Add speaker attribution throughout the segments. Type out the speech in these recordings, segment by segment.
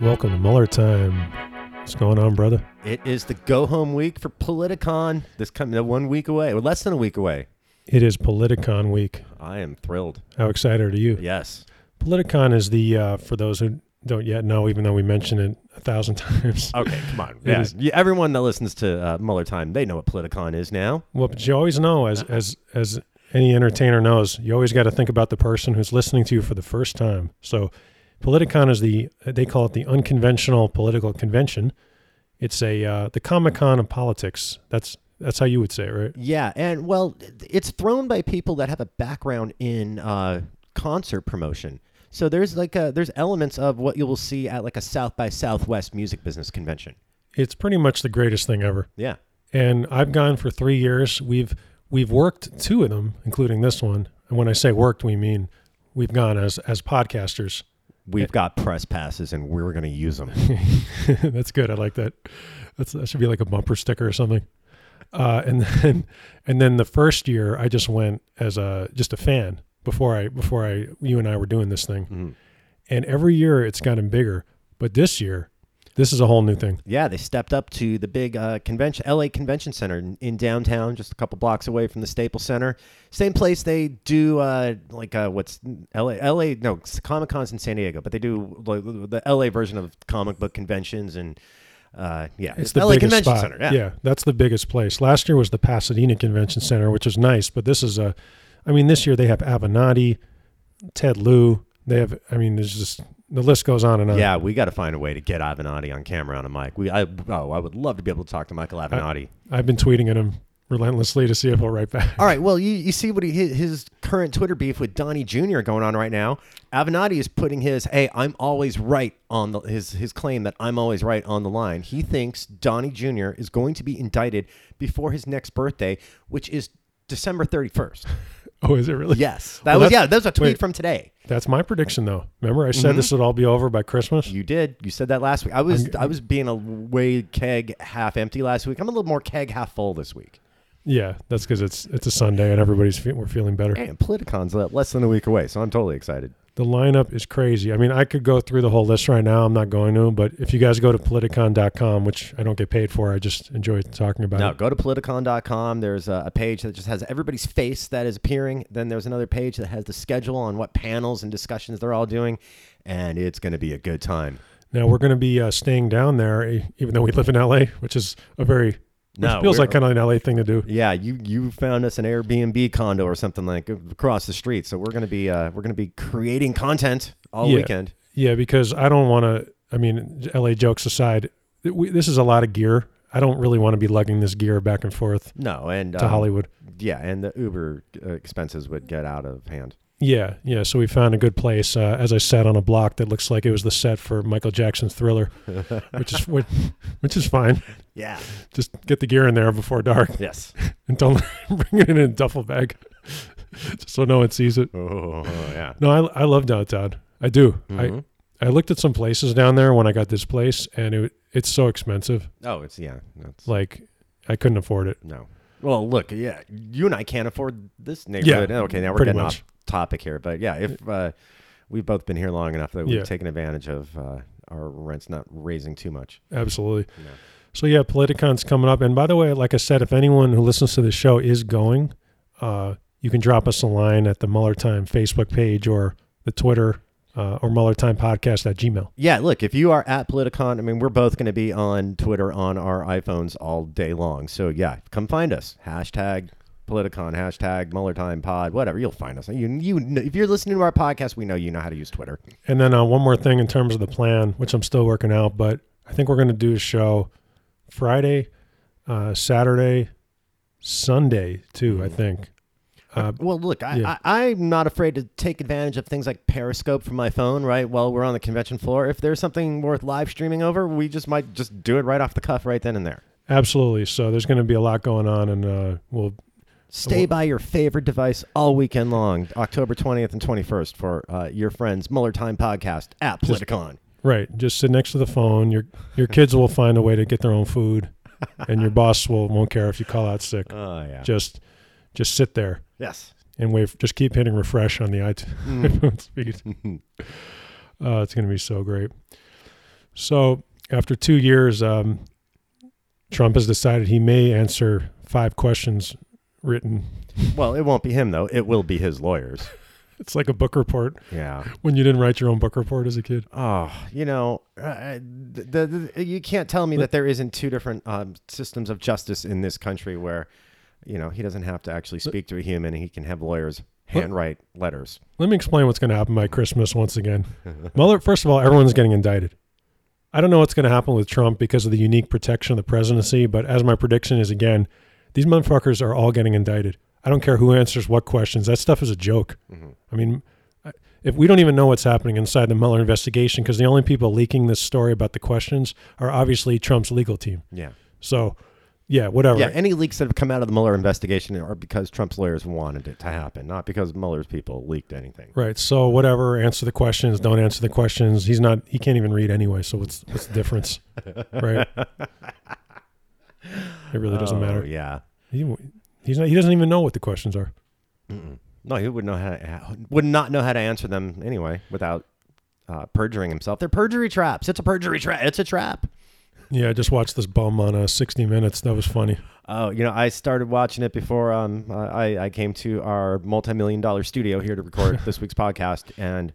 Speaker 1: Welcome to Muller Time. What's going on, brother?
Speaker 2: It is the go home week for Politicon. This coming one week away, or less than a week away.
Speaker 1: It is Politicon week.
Speaker 2: I am thrilled.
Speaker 1: How excited are you?
Speaker 2: Yes.
Speaker 1: Politicon is the, uh, for those who don't yet know, even though we mention it a thousand times.
Speaker 2: Okay, come on. Yeah,
Speaker 1: is-
Speaker 2: yeah, everyone that listens to uh, Muller Time, they know what Politicon is now.
Speaker 1: Well, but you always know, as as as any entertainer knows, you always got to think about the person who's listening to you for the first time. So, Politicon is the they call it the unconventional political convention. It's a uh, the Comic Con of politics. That's that's how you would say it, right?
Speaker 2: Yeah, and well, it's thrown by people that have a background in uh, concert promotion. So there's like a, there's elements of what you will see at like a South by Southwest music business convention.
Speaker 1: It's pretty much the greatest thing ever.
Speaker 2: Yeah.
Speaker 1: and I've gone for three years. We've we've worked two of them, including this one. And when I say worked, we mean we've gone as as podcasters.
Speaker 2: We've got press passes and we're going to use them.
Speaker 1: That's good. I like that. That's that should be like a bumper sticker or something. Uh, and then and then the first year, I just went as a just a fan before I before I you and I were doing this thing.
Speaker 2: Mhm.
Speaker 1: And every year it's gotten bigger. But this year, this is a whole new thing.
Speaker 2: Yeah, they stepped up to the big uh, convention, LA Convention Center in, in downtown, just a couple blocks away from the Staples Center. Same place they do uh, like uh, what's LA? LA? No, Comic Con's in San Diego, but they do like, the LA version of comic book conventions and uh, yeah,
Speaker 1: It's the
Speaker 2: LA
Speaker 1: biggest
Speaker 2: Convention
Speaker 1: spot.
Speaker 2: Center. Yeah.
Speaker 1: that's the biggest place. Last year was the Pasadena Convention Center, which is nice, but this is a. I mean, this year they have Avenatti, Ted Lieu. They have. I mean, there's just the list goes on and on.
Speaker 2: Yeah, we got to find a way to get Avenatti on camera on a mic. We, I, oh, I would love to be able to talk to Michael Avenatti.
Speaker 1: I've been tweeting at him relentlessly to see if he'll write back.
Speaker 2: All right. Well, you, you see what he, his, his current Twitter beef with Donnie Jr. going on right now. Avenatti is putting his "Hey, I'm always right" on the his his claim that I'm always right on the line. He thinks Donnie Jr. is going to be indicted before his next birthday, which is December 31st.
Speaker 1: Oh, is it really?
Speaker 2: Yes, that
Speaker 1: Well,
Speaker 2: was yeah. That was a tweet
Speaker 1: wait.
Speaker 2: from today.
Speaker 1: That's my prediction, though. Remember, I
Speaker 2: Mm-hmm.
Speaker 1: said this would all be over by Christmas.
Speaker 2: You did. You said that last week. I was I was being a way keg half empty last week. I'm a little more keg half full this week.
Speaker 1: Yeah, that's because it's it's a Sunday and everybody's fe- we're feeling better.
Speaker 2: And Politicon's less than a week away, so I'm totally excited.
Speaker 1: The lineup is crazy. I mean, I could go through the whole list right now. I'm not going to, but if you guys go to politicon.com, which I don't get paid for, I just enjoy talking about
Speaker 2: No,
Speaker 1: it.
Speaker 2: go to politicon.com. There's a, a page that just has everybody's face that is appearing. Then there's another page that has the schedule on what panels and discussions they're all doing. And it's going to be a good time.
Speaker 1: Now we're going to be uh, staying down there, even though we live in LA, which is a very
Speaker 2: No,
Speaker 1: which feels like kind of an LA thing to do.
Speaker 2: Yeah, you you found us an Airbnb condo or something like across the street. So we're gonna be uh, we're gonna be creating content all
Speaker 1: Yeah.
Speaker 2: weekend.
Speaker 1: Yeah, because I don't want to. I mean, LA jokes aside, we, this is a lot of gear. I don't really want to be lugging this gear back and forth
Speaker 2: No, and
Speaker 1: to
Speaker 2: um,
Speaker 1: Hollywood.
Speaker 2: Yeah, and the Uber uh, expenses would get out of hand.
Speaker 1: Yeah, yeah. So we found a good place, uh, as I said, on a block that looks like it was the set for Michael Jackson's Thriller, which is which, which is fine.
Speaker 2: Yeah.
Speaker 1: Just get the gear in there before dark
Speaker 2: Yes.
Speaker 1: and don't bring it in a duffel bag, just so no one sees it.
Speaker 2: Oh, yeah.
Speaker 1: No, I, I love downtown. I do.
Speaker 2: Mhm.
Speaker 1: I I looked at some places down there when I got this place, and it it's so expensive.
Speaker 2: Oh, it's yeah.
Speaker 1: Like I couldn't afford it.
Speaker 2: no. Well, look, yeah, you and I can't afford this neighborhood. Yeah, okay, now we're getting
Speaker 1: much.
Speaker 2: off topic here, but yeah, if uh, we've both been here long enough that we've
Speaker 1: Yeah.
Speaker 2: taken advantage of uh, our rents not raising too much.
Speaker 1: Absolutely. So yeah, Politicon's coming up. And by the way, like I said, if anyone who listens to the show is going, uh, you can drop us a line at the Muller Time Facebook page or the Twitter uh, or Muller Time Podcast at Gmail.
Speaker 2: Yeah, look, if you are at Politicon, I mean, we're both going to be on Twitter on our iPhones all day long. So yeah, come find us. Hashtag Politicon, hashtag Muller Time Pod, whatever. You'll find us. You, you, kn- if you're listening to our podcast, we know you know how to use Twitter.
Speaker 1: And then uh, one more thing in terms of the plan, which I'm still working out, but I think we're going to do a show Friday, uh, Saturday, Sunday too. I think. Uh,
Speaker 2: Well, look, I,
Speaker 1: Yeah.
Speaker 2: I, I'm not afraid to take advantage of things like Periscope from my phone, right? While we're on the convention floor. If there's something worth live streaming over, we just might just do it right off the cuff right then and there.
Speaker 1: absolutely. So there's going to be a lot going on, and uh, we'll
Speaker 2: Stay by your favorite device all weekend long, October 20th and 21st, for uh, your friends Muller Time Podcast at Politicon.
Speaker 1: Right. Just sit next to the phone. Your your kids will find a way to get their own food, and your boss will won't care if you call out sick.
Speaker 2: Oh, yeah.
Speaker 1: Just just sit there
Speaker 2: yes.
Speaker 1: and wait. Just keep hitting refresh on the
Speaker 2: Mm.
Speaker 1: iTunes feed. Uh, it's going to be so great. So after two years, um, Trump has decided he may answer five questions written.
Speaker 2: Well, it won't be him though. It will be his lawyers.
Speaker 1: It's like a book report
Speaker 2: Yeah.
Speaker 1: when you didn't write your own book report as a kid.
Speaker 2: Oh, you know, uh, the, the, the, you can't tell me that there isn't two different um, systems of justice in this country where, you know, he doesn't have to actually speak to a human. And he can have lawyers handwrite letters.
Speaker 1: Let me explain what's going to happen by Christmas once again. Mueller, first of all, everyone's getting indicted. I don't know what's going to happen with Trump because of the unique protection of the presidency, but as my prediction is again, these motherfuckers are all getting indicted. I don't care who answers what questions. That stuff is a joke. Mm-hmm. I mean, if we don't even know what's happening inside the Mueller investigation, because the only people leaking this story about the questions are obviously Trump's legal team.
Speaker 2: Yeah.
Speaker 1: So, yeah, whatever.
Speaker 2: Yeah. Any leaks that have come out of the Mueller investigation are because Trump's lawyers wanted it to happen, not because Mueller's people leaked anything.
Speaker 1: Right. So whatever, answer the questions, don't answer the questions. He's not he can't even read anyway, so what's what's the difference? right? It really doesn't
Speaker 2: Oh,
Speaker 1: matter.
Speaker 2: Yeah.
Speaker 1: He, he's not he doesn't even know what the questions are.
Speaker 2: No, he would know how to, would not know how to answer them anyway without uh, perjuring himself. They're perjury traps. It's a perjury trap. It's a trap.
Speaker 1: Yeah, I just watched this bum on uh, 60 minutes. That was funny.
Speaker 2: Oh, you know, I started watching it before um, I, I came to our multi-million dollar studio here to record this week's podcast. And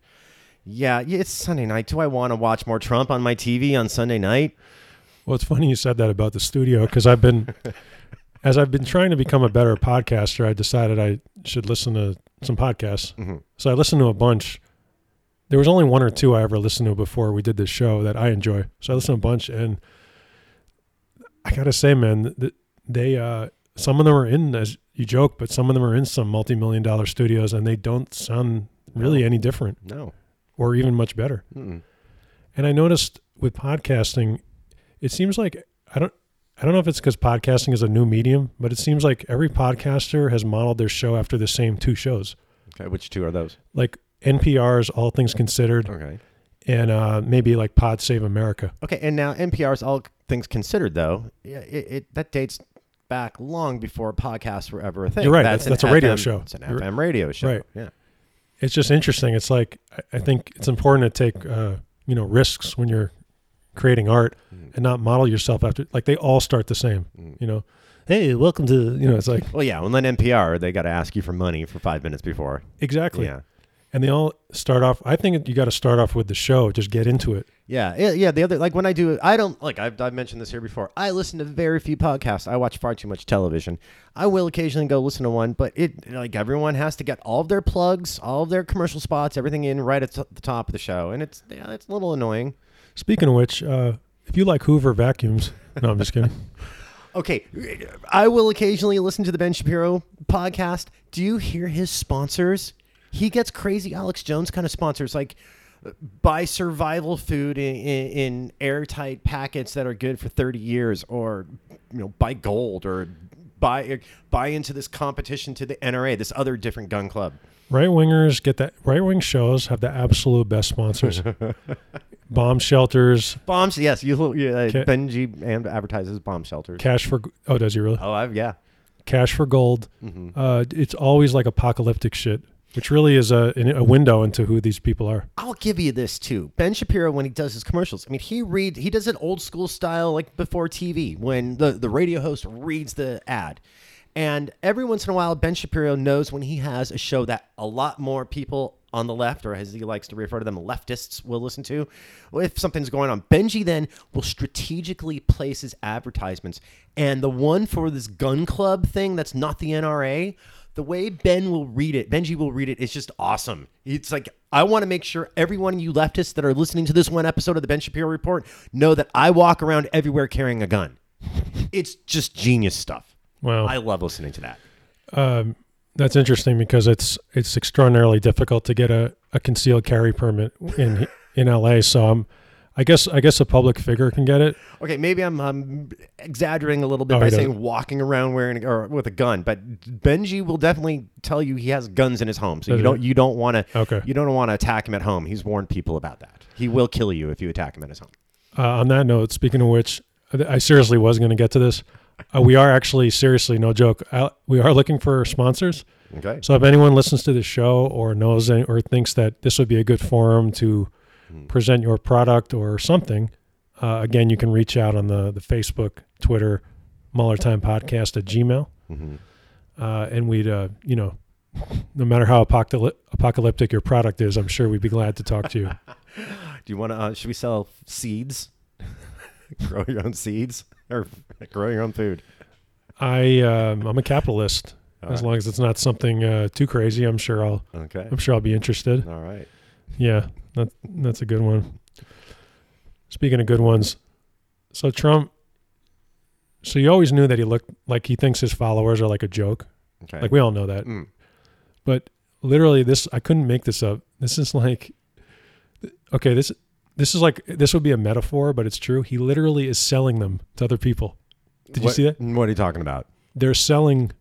Speaker 2: yeah, yeah, it's Sunday night. Do I want to watch more Trump on my TV on Sunday night?
Speaker 1: Well, it's funny you said that about the studio because I've been as I've been trying to become a better podcaster, I decided I should listen to some podcasts.
Speaker 2: Mhm.
Speaker 1: So I listened to a bunch. There was only one or two I ever listened to before we did this show that I enjoy. So I listened to a bunch, and I gotta say, man, th- they uh, some of them are in as you joke, but some of them are in some multi-million dollar studios, and they don't sound really
Speaker 2: No.
Speaker 1: any different
Speaker 2: No.
Speaker 1: or even much better.
Speaker 2: Mm-mm.
Speaker 1: And I noticed with podcasting, it seems like I don't I don't know if it's because podcasting is a new medium, but it seems like every podcaster has modeled their show after the same two shows,
Speaker 2: Okay, which two are those?
Speaker 1: like NPR's All Things Considered
Speaker 2: Okay.
Speaker 1: and uh, maybe like Pod Save America.
Speaker 2: Okay, and now NPR's All Things Considered, though, yeah, it, it that dates back long before podcasts were ever a thing.
Speaker 1: You're right, that's-
Speaker 2: an
Speaker 1: that's a radio
Speaker 2: FM
Speaker 1: show.
Speaker 2: It's an
Speaker 1: You're-
Speaker 2: FM radio show.
Speaker 1: Right.
Speaker 2: Yeah.
Speaker 1: It's just interesting. It's like I- I think it's important to take uh, you know risks when you're creating art
Speaker 2: Mm.
Speaker 1: and not model yourself after like they all start the same.
Speaker 2: Mm.
Speaker 1: You know, hey, welcome to you know it's like
Speaker 2: Well, yeah. Well, then NPR, they got to ask you for money for five minutes before.
Speaker 1: exactly.
Speaker 2: Yeah.
Speaker 1: And they all start off. I think you got to start off with the show. Just get into it.
Speaker 2: Yeah, yeah, yeah. The other, like when I do, I don't like. I've, I've mentioned this here before. I listen to very few podcasts. I watch far too much television. I will occasionally go listen to one, but it like everyone has to get all of their plugs, all of their commercial spots, everything in right at the top of the show, and it's yeah, it's a little annoying.
Speaker 1: Speaking of which, uh, if you like Hoover vacuums, no, I'm just kidding.
Speaker 2: Okay, I will occasionally listen to the Ben Shapiro podcast. Do you hear his sponsors? He gets crazy Alex Jones kind of sponsors, like buy survival food in, in, in airtight packets that are good for 30 years, or you know, buy gold, or buy buy into this competition to the NRA, this other different gun club.
Speaker 1: Right wingers get that. Right wing shows have the absolute best sponsors. Bomb shelters,
Speaker 2: Bombs, yes, you, you uh,
Speaker 1: Ca-
Speaker 2: Benji and advertises bomb shelters.
Speaker 1: cash for. Oh, does he really?
Speaker 2: Oh, I've, yeah.
Speaker 1: Cash for gold.
Speaker 2: hmm
Speaker 1: Uh, it's always like apocalyptic shit, which really is a a window into who these people are.
Speaker 2: I'll give you this too. Ben Shapiro, when he does his commercials, I mean, he read he does it old school style, like before TV, when the the radio host reads the ad. And every once in a while, Ben Shapiro knows when he has a show that a lot more people on the left, or as he likes to refer to them, leftists will listen to. If something's going on, Benji then will strategically place his advertisements. And the one for this gun club thing that's not the NRA, the way Ben will read it, Benji will read it, it's just awesome. It's like, I want to make sure every one of you leftists that are listening to this one episode of the Ben Shapiro Report know that I walk around everywhere carrying a gun. it's just genius stuff.
Speaker 1: Wow.
Speaker 2: I love listening to that.
Speaker 1: Um, that's interesting because it's it's extraordinarily difficult to get a, a concealed carry permit in in LA. So I'm, I guess I guess a public figure can get it.
Speaker 2: Okay, maybe I'm um, exaggerating a little bit
Speaker 1: Oh,
Speaker 2: by saying walking around wearing or with a gun, but Benji will definitely tell you he has guns in his home. So
Speaker 1: Does
Speaker 2: you don't you don't want to
Speaker 1: Okay.
Speaker 2: you don't want to attack him at home. He's warned people about that. He will kill you if you attack him at his home.
Speaker 1: Uh, on that note, speaking of which, I seriously was going to get to this. Uh, we are actually seriously, no joke. Uh, we are looking for sponsors.
Speaker 2: Okay.
Speaker 1: So if anyone listens to the show or knows any, or thinks that this would be a good forum to
Speaker 2: Hmm.
Speaker 1: present your product or something, Uh, again, you can reach out on the the Facebook, Twitter, Muller Time Podcast at Gmail,
Speaker 2: Mhm.
Speaker 1: uh, and we'd uh, you know, no matter how apocalyp- apocalyptic your product is, I'm sure we'd be glad to talk to you.
Speaker 2: Do you want to? Uh, should we sell seeds? grow your own seeds or grow your own food?
Speaker 1: I um, I'm a capitalist.
Speaker 2: All
Speaker 1: as
Speaker 2: right.
Speaker 1: long as it's not something uh, too crazy, I'm sure I'll
Speaker 2: Okay.
Speaker 1: I'm sure I'll be interested.
Speaker 2: All right.
Speaker 1: Yeah, that that's a good one. Speaking of good ones, so Trump. So you always knew that he looked like he thinks his followers are like a joke.
Speaker 2: Okay.
Speaker 1: Like we all know that.
Speaker 2: Mm.
Speaker 1: But literally, this I couldn't make this up. This is like, okay, this this is like this would be a metaphor, but it's true. He literally is selling them to other people. Did you see that?
Speaker 2: What are you talking about?
Speaker 1: They're selling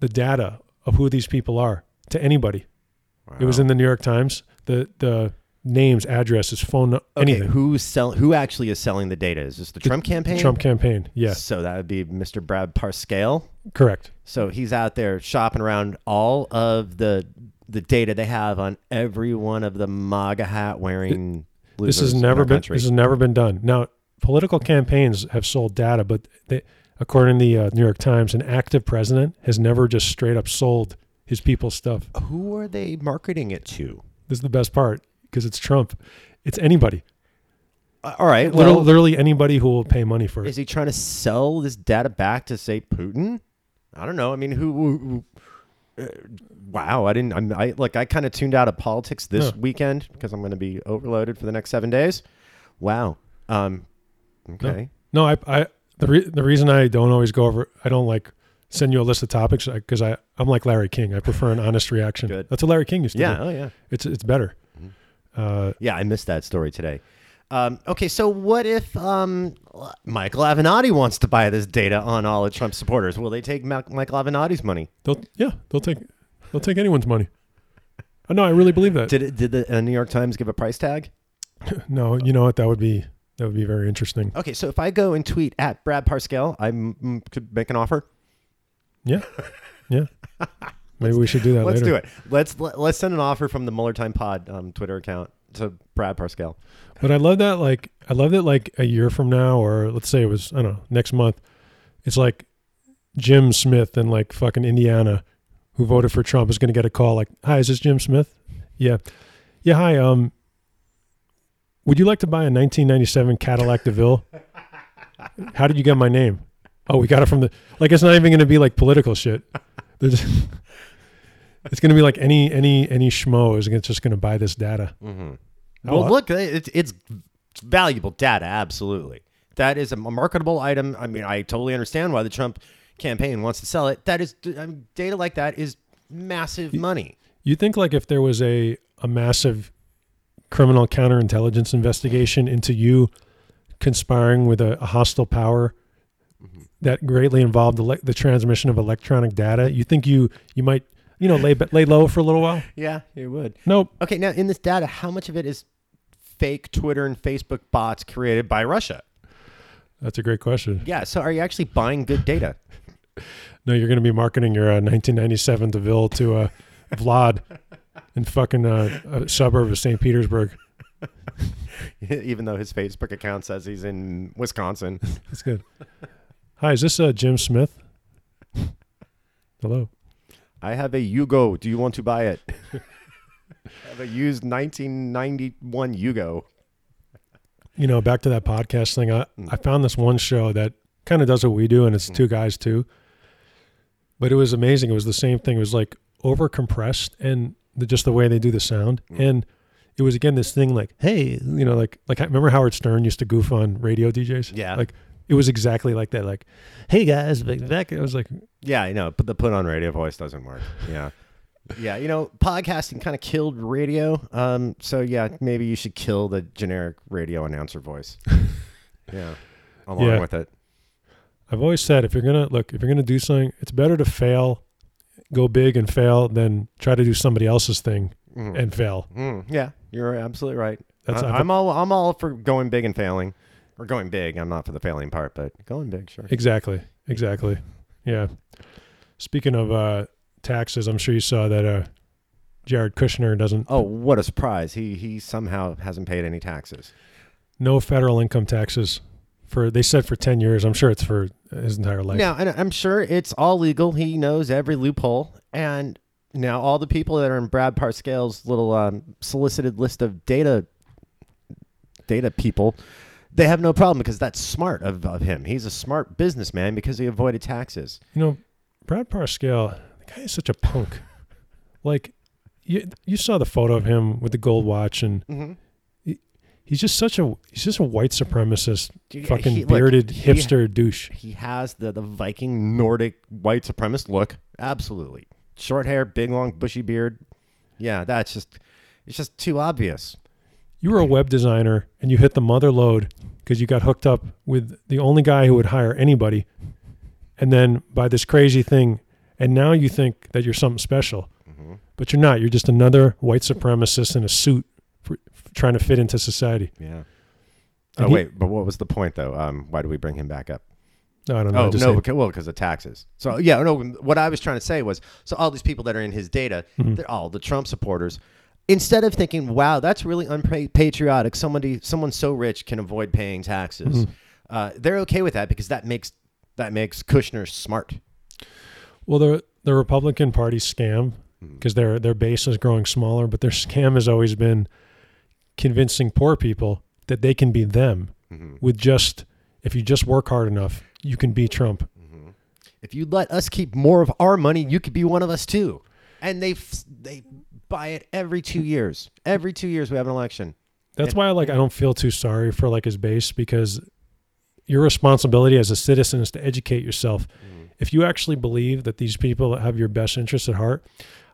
Speaker 1: the data of who these people are to anybody. It was in the New York Times. The the names, addresses, phone,
Speaker 2: Okay,
Speaker 1: anything.
Speaker 2: who's sell? Who actually is selling the data? Is this the Trump campaign?
Speaker 1: Trump campaign. Yeah,
Speaker 2: So that would be Mr. Brad Parscale.
Speaker 1: correct.
Speaker 2: So he's out there shopping around all of the the data they have on every one of the MAGA hat wearing.
Speaker 1: This has never been
Speaker 2: country.
Speaker 1: this has never been done. Now, political campaigns have sold data, but they, according to the uh, New York Times, an active president has never just straight up sold his people's stuff.
Speaker 2: Who are they marketing it to?
Speaker 1: This is the best part because it's Trump. It's anybody.
Speaker 2: Uh, all right.
Speaker 1: Literally,
Speaker 2: Well,
Speaker 1: literally anybody who will pay money for it.
Speaker 2: is he trying to sell this data back to say Putin? I don't know. I mean, who? who, who uh, wow, I didn't. I'm, I like. I kind of tuned out of politics this weekend because I'm going to be overloaded for the next seven days. Wow. Um. Okay.
Speaker 1: No, I, I the re- the reason I don't always go over, I don't like send you a list of topics because I I'm like Larry King. I prefer an honest reaction.
Speaker 2: Good.
Speaker 1: That's what Larry King used to
Speaker 2: Yeah.
Speaker 1: do.
Speaker 2: Oh, yeah.
Speaker 1: It's it's better. Uh,
Speaker 2: Yeah, I missed that story today. Um, okay, so what if um, Michael Avenatti wants to buy this data on all of Trump's supporters? Will they take Ma- Michael Avenatti's money?
Speaker 1: they'll yeah they'll take they'll take anyone's money. Uh, no, I really believe that.
Speaker 2: Did it, did the uh, New York Times give a price tag?
Speaker 1: no, you know what? That would be that would be very interesting.
Speaker 2: Okay, so if I go and tweet at Brad Parscale, I m- could make an offer.
Speaker 1: Yeah, yeah. Maybe we should do that
Speaker 2: Let's
Speaker 1: later.
Speaker 2: do it. Let's let, let's send an offer from the Muller Time Pod um, Twitter account to Brad Parscale.
Speaker 1: But I love that. Like I love that. Like a year from now, or let's say it was I don't know next month. It's like Jim Smith in like fucking Indiana, who voted for Trump, is going to get a call like, "Hi, is this Jim Smith? Yeah, yeah. Hi. Um, would you like to buy a 1997 Cadillac DeVille? How did you get my name? Oh, we got it from the. Like it's not even going to be like political shit. It's going to be like any any any schmo is just going to buy this data.
Speaker 2: Mm-hmm. Well, look, it's, it's valuable data. Absolutely, that is a marketable item. I mean, I totally understand why the Trump campaign wants to sell it. That is, I mean, data like that is massive money.
Speaker 1: You think like if there was a a massive criminal counterintelligence investigation into you conspiring with a, a hostile power that greatly involved ele- the transmission of electronic data, you think you you might you know lay lay low for a little while?
Speaker 2: Yeah, it would.
Speaker 1: Nope.
Speaker 2: Okay, now in this data, how much of it is fake Twitter and Facebook bots created by Russia?
Speaker 1: That's a great question.
Speaker 2: Yeah, so are you actually buying good data?
Speaker 1: No, you're going to be marketing your uh, 1997 DeVille to uh, Vlad in fucking uh, a suburb of St. Petersburg.
Speaker 2: Even though his Facebook account says he's in Wisconsin.
Speaker 1: That's good. Hi, is this uh, Jim Smith? Hello.
Speaker 2: I have a Yugo. Do you want to buy it? I have a used 1991 Yugo.
Speaker 1: you know, back to that podcast thing, I, mm. I found this one show that kind of does what we do, and it's mm. two guys too. But it was amazing. It was the same thing. It was like over compressed and the, just the way they do the sound. Mm. And it was again this thing like, hey, you know, like like I remember Howard Stern used to goof on radio DJs.
Speaker 2: Yeah.
Speaker 1: Like it was exactly like that. Like, hey guys, back. I was like,
Speaker 2: Yeah, I know, but the put on radio voice doesn't work. Yeah. Yeah, you know, podcasting kind of killed radio. Um, so yeah, maybe you should kill the generic radio announcer voice. yeah. Along
Speaker 1: Yeah.
Speaker 2: with it.
Speaker 1: I've always said if you're gonna look, if you're gonna do something, it's better to fail, go big and fail, than try to do somebody else's thing
Speaker 2: Mhm.
Speaker 1: and fail.
Speaker 2: Mm, yeah, you're absolutely right.
Speaker 1: That's-
Speaker 2: I, am all I'm all for going big and failing, or going big. I'm not for the failing part, but going big, sure.
Speaker 1: Exactly. Exactly. Yeah. Speaking of uh, taxes, I'm sure you saw that uh, Jared Kushner doesn't.
Speaker 2: Oh, what a surprise! He he somehow hasn't paid any taxes.
Speaker 1: no federal income taxes for they said for 10 years. I'm sure it's for his entire life.
Speaker 2: Now, and I'm sure it's all legal. He knows every loophole. And now, all the people that are in Brad Parscale's little um, solicited list of data data people, they have no problem because that's smart of, of him. He's a smart businessman because he avoided taxes.
Speaker 1: You know, Brad Parscale, the guy is such a punk. like, you you saw the photo of him with the gold watch, and
Speaker 2: Mm-hmm.
Speaker 1: he's just such a he's just a white supremacist, fucking
Speaker 2: he- look,
Speaker 1: bearded
Speaker 2: he-
Speaker 1: hipster douche.
Speaker 2: He has the, the Viking Nordic white supremacist look. Absolutely. Short hair, big, long, bushy beard. Yeah, that's just, it's just too obvious.
Speaker 1: You were a web designer, and you hit the mother lode because you got hooked up with the only guy who would hire anybody, and then by this crazy thing, and now you think that you're something special,
Speaker 2: Mm-hmm.
Speaker 1: but you're not. You're just another white supremacist in a suit, for, for trying to fit into society.
Speaker 2: Yeah.
Speaker 1: And
Speaker 2: oh,
Speaker 1: he-
Speaker 2: wait, but what was the point, though? Um, why do we bring him back up?
Speaker 1: No, I don't know.
Speaker 2: Oh no, because, well, because of taxes. So yeah, no. What I was trying to say was, so all these people that are in his data,
Speaker 1: Mm-hmm.
Speaker 2: they're all the Trump supporters. Instead of thinking, "Wow, that's really unpatriotic," somebody, someone so rich can avoid paying taxes.
Speaker 1: Mm-hmm.
Speaker 2: Uh, they're okay with that because that makes that makes Kushner smart.
Speaker 1: Well, the the Republican Party scam
Speaker 2: Hmm.
Speaker 1: because their their base is growing smaller, but their scam has always been convincing poor people that they can be them
Speaker 2: Mm-hmm.
Speaker 1: with just if you just work hard enough, you can be Trump.
Speaker 2: If you let us keep more of our money, you could be one of us too. And they they buy it every two years. Every two years we have an election.
Speaker 1: That's why I like I don't feel too sorry for like his base because your responsibility as a citizen is to educate yourself. If you actually believe that these people have your best interests at heart,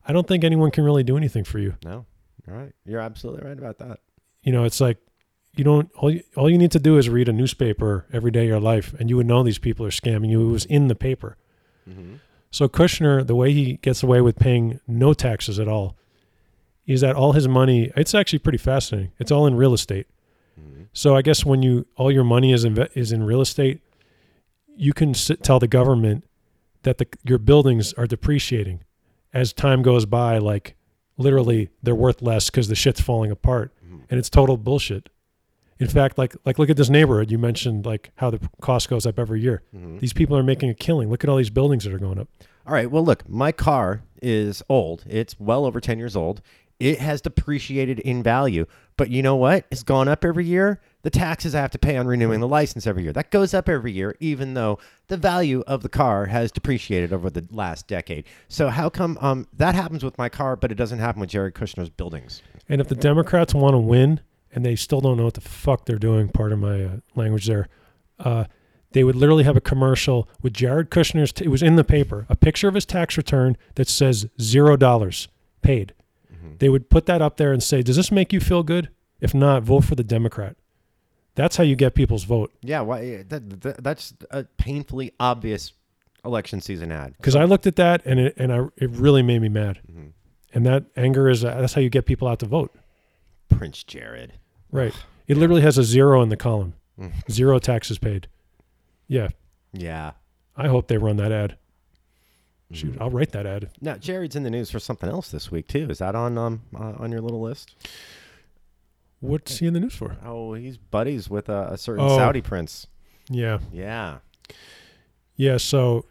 Speaker 1: I don't think anyone can really do anything for you.
Speaker 2: No, all right, you're absolutely right about that.
Speaker 1: you know, it's like you don't all you, all you need to do is read a newspaper every day of your life, and you would know these people are scamming you. It was in the paper.
Speaker 2: Mm-hmm.
Speaker 1: So Kushner, the way he gets away with paying no taxes at all, is that all his money. It's actually pretty fascinating. It's all in real estate. Mm-hmm. So I guess when you all your money is in is in real estate, you can sit, tell the government that the your buildings are depreciating as time goes by. Like literally, they're worth less because the shit's falling apart, mm-hmm. and it's total bullshit. In fact, like like look at this neighborhood. You mentioned like how the cost goes up every year. Mm-hmm. These people are making a killing. Look at all these buildings that are going up.
Speaker 2: All right. Well, look, my car is old. It's well over 10 years old. It has depreciated in value. But you know what? It's gone up every year. The taxes I have to pay on renewing the license every year. That goes up every year, even though the value of the car has depreciated over the last decade. So how come um, that happens with my car, but it doesn't happen with Jared Kushner's buildings?
Speaker 1: And if the Democrats want to win and they still don't know what the fuck they're doing, part of my uh, language there, uh, they would literally have a commercial with Jared Kushner's. T- it was in the paper, a picture of his tax return that says zero dollars paid. They would put that up there and say, "Does this make you feel good? If not, vote for the Democrat." That's how you get people's vote.
Speaker 2: Yeah, why, that, that, that's a painfully obvious election season ad.
Speaker 1: Because I looked at that and it and I it really made me mad. And that anger is uh, that's how you get people out to vote.
Speaker 2: Prince Jared.
Speaker 1: Right. It literally has a zero in the column. Zero taxes paid. Yeah.
Speaker 2: Yeah.
Speaker 1: I hope they run that ad. Shoot, I'll write that ad.
Speaker 2: Now, Jared's in the news for something else this week too. Is that on um uh, on your little list?
Speaker 1: What's he in the news for?
Speaker 2: Oh, he's buddies with a, a certain
Speaker 1: Oh.
Speaker 2: Saudi prince.
Speaker 1: Yeah.
Speaker 2: Yeah.
Speaker 1: Yeah. So,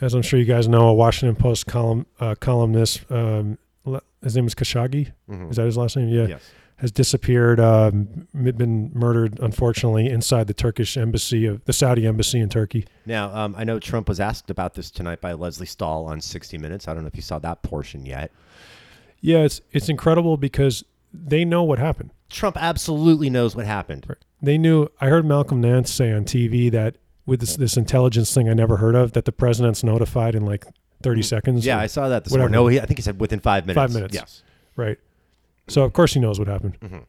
Speaker 1: as I'm sure you guys know, a Washington Post column uh, columnist, um, le- his name is Khashoggi.
Speaker 2: Mhm.
Speaker 1: Is that his last name? Yeah.
Speaker 2: Yes.
Speaker 1: Has disappeared, um, been murdered, unfortunately, inside the Turkish embassy of the Saudi embassy in Turkey.
Speaker 2: Now, um, I know Trump was asked about this tonight by Lesley Stahl on 60 Minutes. I don't know if you saw that portion yet.
Speaker 1: Yeah, it's it's incredible because they know what happened.
Speaker 2: Trump absolutely knows what happened.
Speaker 1: They knew. I heard Malcolm Nance say on TV that with this this intelligence thing I never heard of, that the president's notified in like 30 seconds.
Speaker 2: Yeah, I saw that this
Speaker 1: Whatever.
Speaker 2: morning. No, he, I think he said within five minutes.
Speaker 1: Five minutes.
Speaker 2: Yes.
Speaker 1: right. So of course he knows what happened,
Speaker 2: Mhm.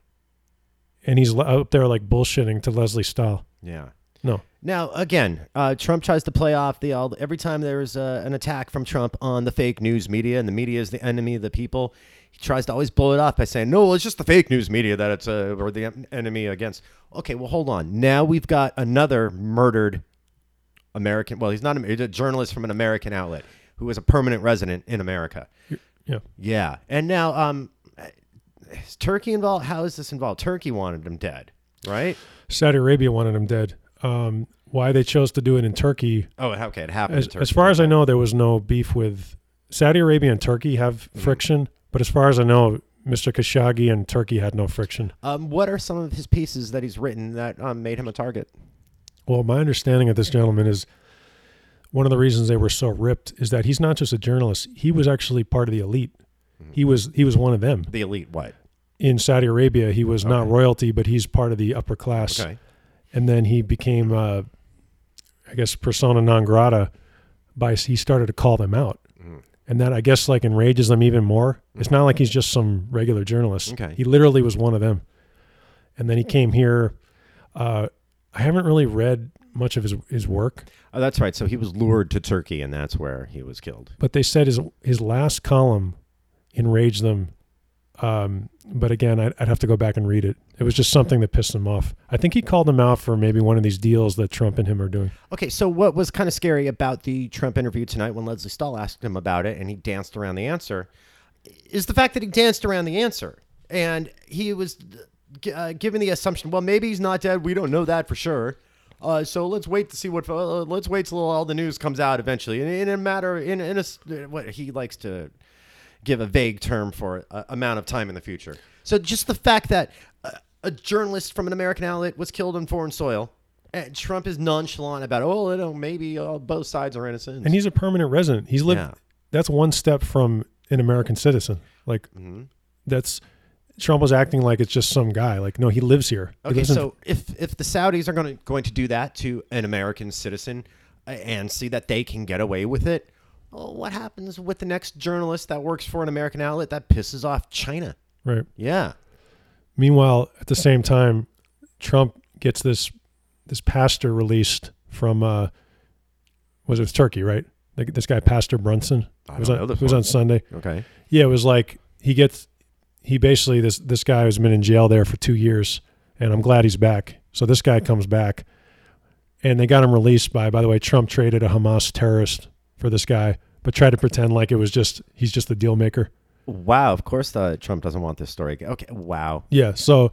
Speaker 1: and he's up there like bullshitting to Lesley Stahl.
Speaker 2: Yeah.
Speaker 1: No,
Speaker 2: Now, again, uh, Trump tries to play off the all, every time there's uh, an attack from Trump on the fake news media, and the media is the enemy of the people. He tries to always blow it off by saying, "No, it's just the fake news media that it's uh, or the enemy against." Okay, well, hold on. Now we've got another murdered American. Well, he's not a, he's a journalist from an American outlet who is a permanent resident in America.
Speaker 1: yeah,
Speaker 2: Yeah, and now um, is Turkey involved? How is this involved? Turkey wanted him dead. right?
Speaker 1: Saudi Arabia wanted him dead. Um, why they chose to do it in Turkey?
Speaker 2: Oh, okay, it happened.
Speaker 1: As,
Speaker 2: in Turkey.
Speaker 1: as far as I know, there was no beef with Saudi Arabia and Turkey have
Speaker 2: Mhm.
Speaker 1: friction, but as far as I know, Mr. Khashoggi and Turkey had no friction.
Speaker 2: um, what are some of his pieces that he's written that um, made him a target?
Speaker 1: Well, my understanding of this gentleman is one of the reasons they were so ripped is that he's not just a journalist; he was actually part of the elite. He was he was one of them
Speaker 2: The elite, what?
Speaker 1: in Saudi Arabia. He was not royalty, but he's part of the upper class.
Speaker 2: Okay.
Speaker 1: and then he became, uh, I guess, persona non grata. By he started to call them out,
Speaker 2: Mhm.
Speaker 1: and that I guess like enrages them even more. It's not like he's just some regular journalist.
Speaker 2: Okay.
Speaker 1: He literally was one of them, and then he came here. Uh, I haven't really read much of his his work,
Speaker 2: Oh, that's right. So he was lured to Turkey, and that's where he was killed.
Speaker 1: but they said his his last column enraged them. Um, but again, I'd, I'd have to go back and read it. It was just something that pissed him off. I think he called them out for maybe one of these deals that Trump and him are doing.
Speaker 2: Okay, so what was kind of scary about the Trump interview tonight when Lesley Stahl asked him about it and he danced around the answer is the fact that he danced around the answer. And he was uh, given the assumption, well, maybe he's not dead. We don't know that for sure. Uh, so let's wait to see what. Uh, let's wait till all the news comes out eventually. In, in a matter, in in a what he likes to give a vague term for a, amount of time in the future. So just the fact that a, a journalist from an American outlet was killed on foreign soil, and Trump is nonchalant about, oh, you know, maybe uh, both sides are innocent.
Speaker 1: And he's a permanent resident. He's lived.
Speaker 2: Yeah.
Speaker 1: That's one step from an American citizen. Like
Speaker 2: Mhm.
Speaker 1: that's Trump was acting like it's just some guy. Like no, he lives here.
Speaker 2: Okay,
Speaker 1: lives in-
Speaker 2: so if if the Saudis are going to going to do that to an American citizen uh, and see that they can get away with it, well, what happens with the next journalist that works for an American outlet that pisses off China?
Speaker 1: right.
Speaker 2: Yeah.
Speaker 1: Meanwhile, at the same time, Trump gets this this pastor released from uh was it Turkey, right? Like this guy, Pastor Brunson.
Speaker 2: I
Speaker 1: It was on,
Speaker 2: know
Speaker 1: was on Sunday.
Speaker 2: Okay.
Speaker 1: Yeah, it was like he gets he basically this this guy has been in jail there for two years, and I'm glad he's back. So this guy comes back, and they got him released by by the way, Trump traded a Hamas terrorist for this guy, but try to pretend like it was just he's just the deal maker.
Speaker 2: Wow. Of course, uh, Trump doesn't want this story. Okay. Wow.
Speaker 1: Yeah. So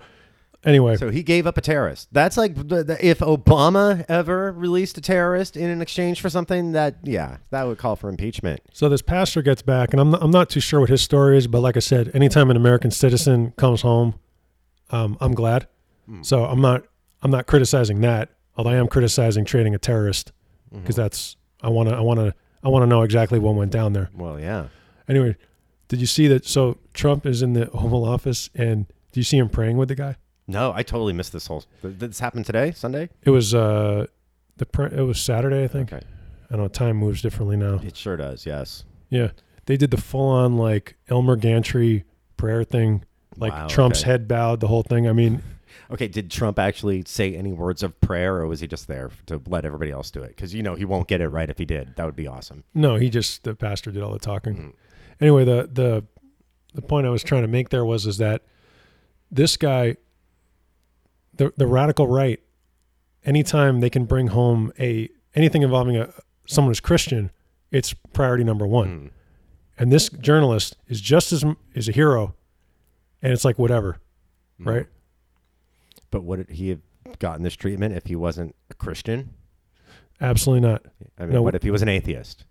Speaker 1: anyway,
Speaker 2: So he gave up a terrorist. That's like the, the, if Obama ever released a terrorist in an exchange for something that, yeah, that would call for impeachment.
Speaker 1: So this pastor gets back, and I'm not, I'm not too sure what his story is, but like I said, anytime an American citizen comes home, um, I'm glad.
Speaker 2: Hmm.
Speaker 1: So I'm not I'm not criticizing that, although I am criticizing trading a terrorist
Speaker 2: Mm-hmm.
Speaker 1: because that's I want to I want to I want to know exactly what went down there.
Speaker 2: Well, yeah.
Speaker 1: Anyway, did you see that? So Trump is in the Oval Office, and do you see him praying with the guy?
Speaker 2: No, I totally missed this whole. Did this happen today, Sunday?
Speaker 1: It was uh the pr- it was Saturday, I think.
Speaker 2: Okay.
Speaker 1: I don't know time moves differently now.
Speaker 2: It sure does. Yes.
Speaker 1: Yeah, they did the full on like Elmer Gantry prayer thing, like
Speaker 2: Wow,
Speaker 1: Trump's
Speaker 2: okay.
Speaker 1: head bowed, the whole thing. I mean,
Speaker 2: Okay. Did Trump actually say any words of prayer, or was he just there to let everybody else do it? Because you know he won't get it right if he did. That would be awesome.
Speaker 1: no, he just the pastor did all the talking.
Speaker 2: Mhm.
Speaker 1: Anyway, the the the point I was trying to make there was is that this guy, the the radical right, anytime they can bring home a anything involving a someone who's Christian, it's priority number one.
Speaker 2: Mm.
Speaker 1: And this journalist is just as is a hero, and it's like whatever,
Speaker 2: Mm.
Speaker 1: right?
Speaker 2: But would he have gotten this treatment if he wasn't a Christian?
Speaker 1: Absolutely not.
Speaker 2: I mean,
Speaker 1: No.
Speaker 2: what if he was an atheist?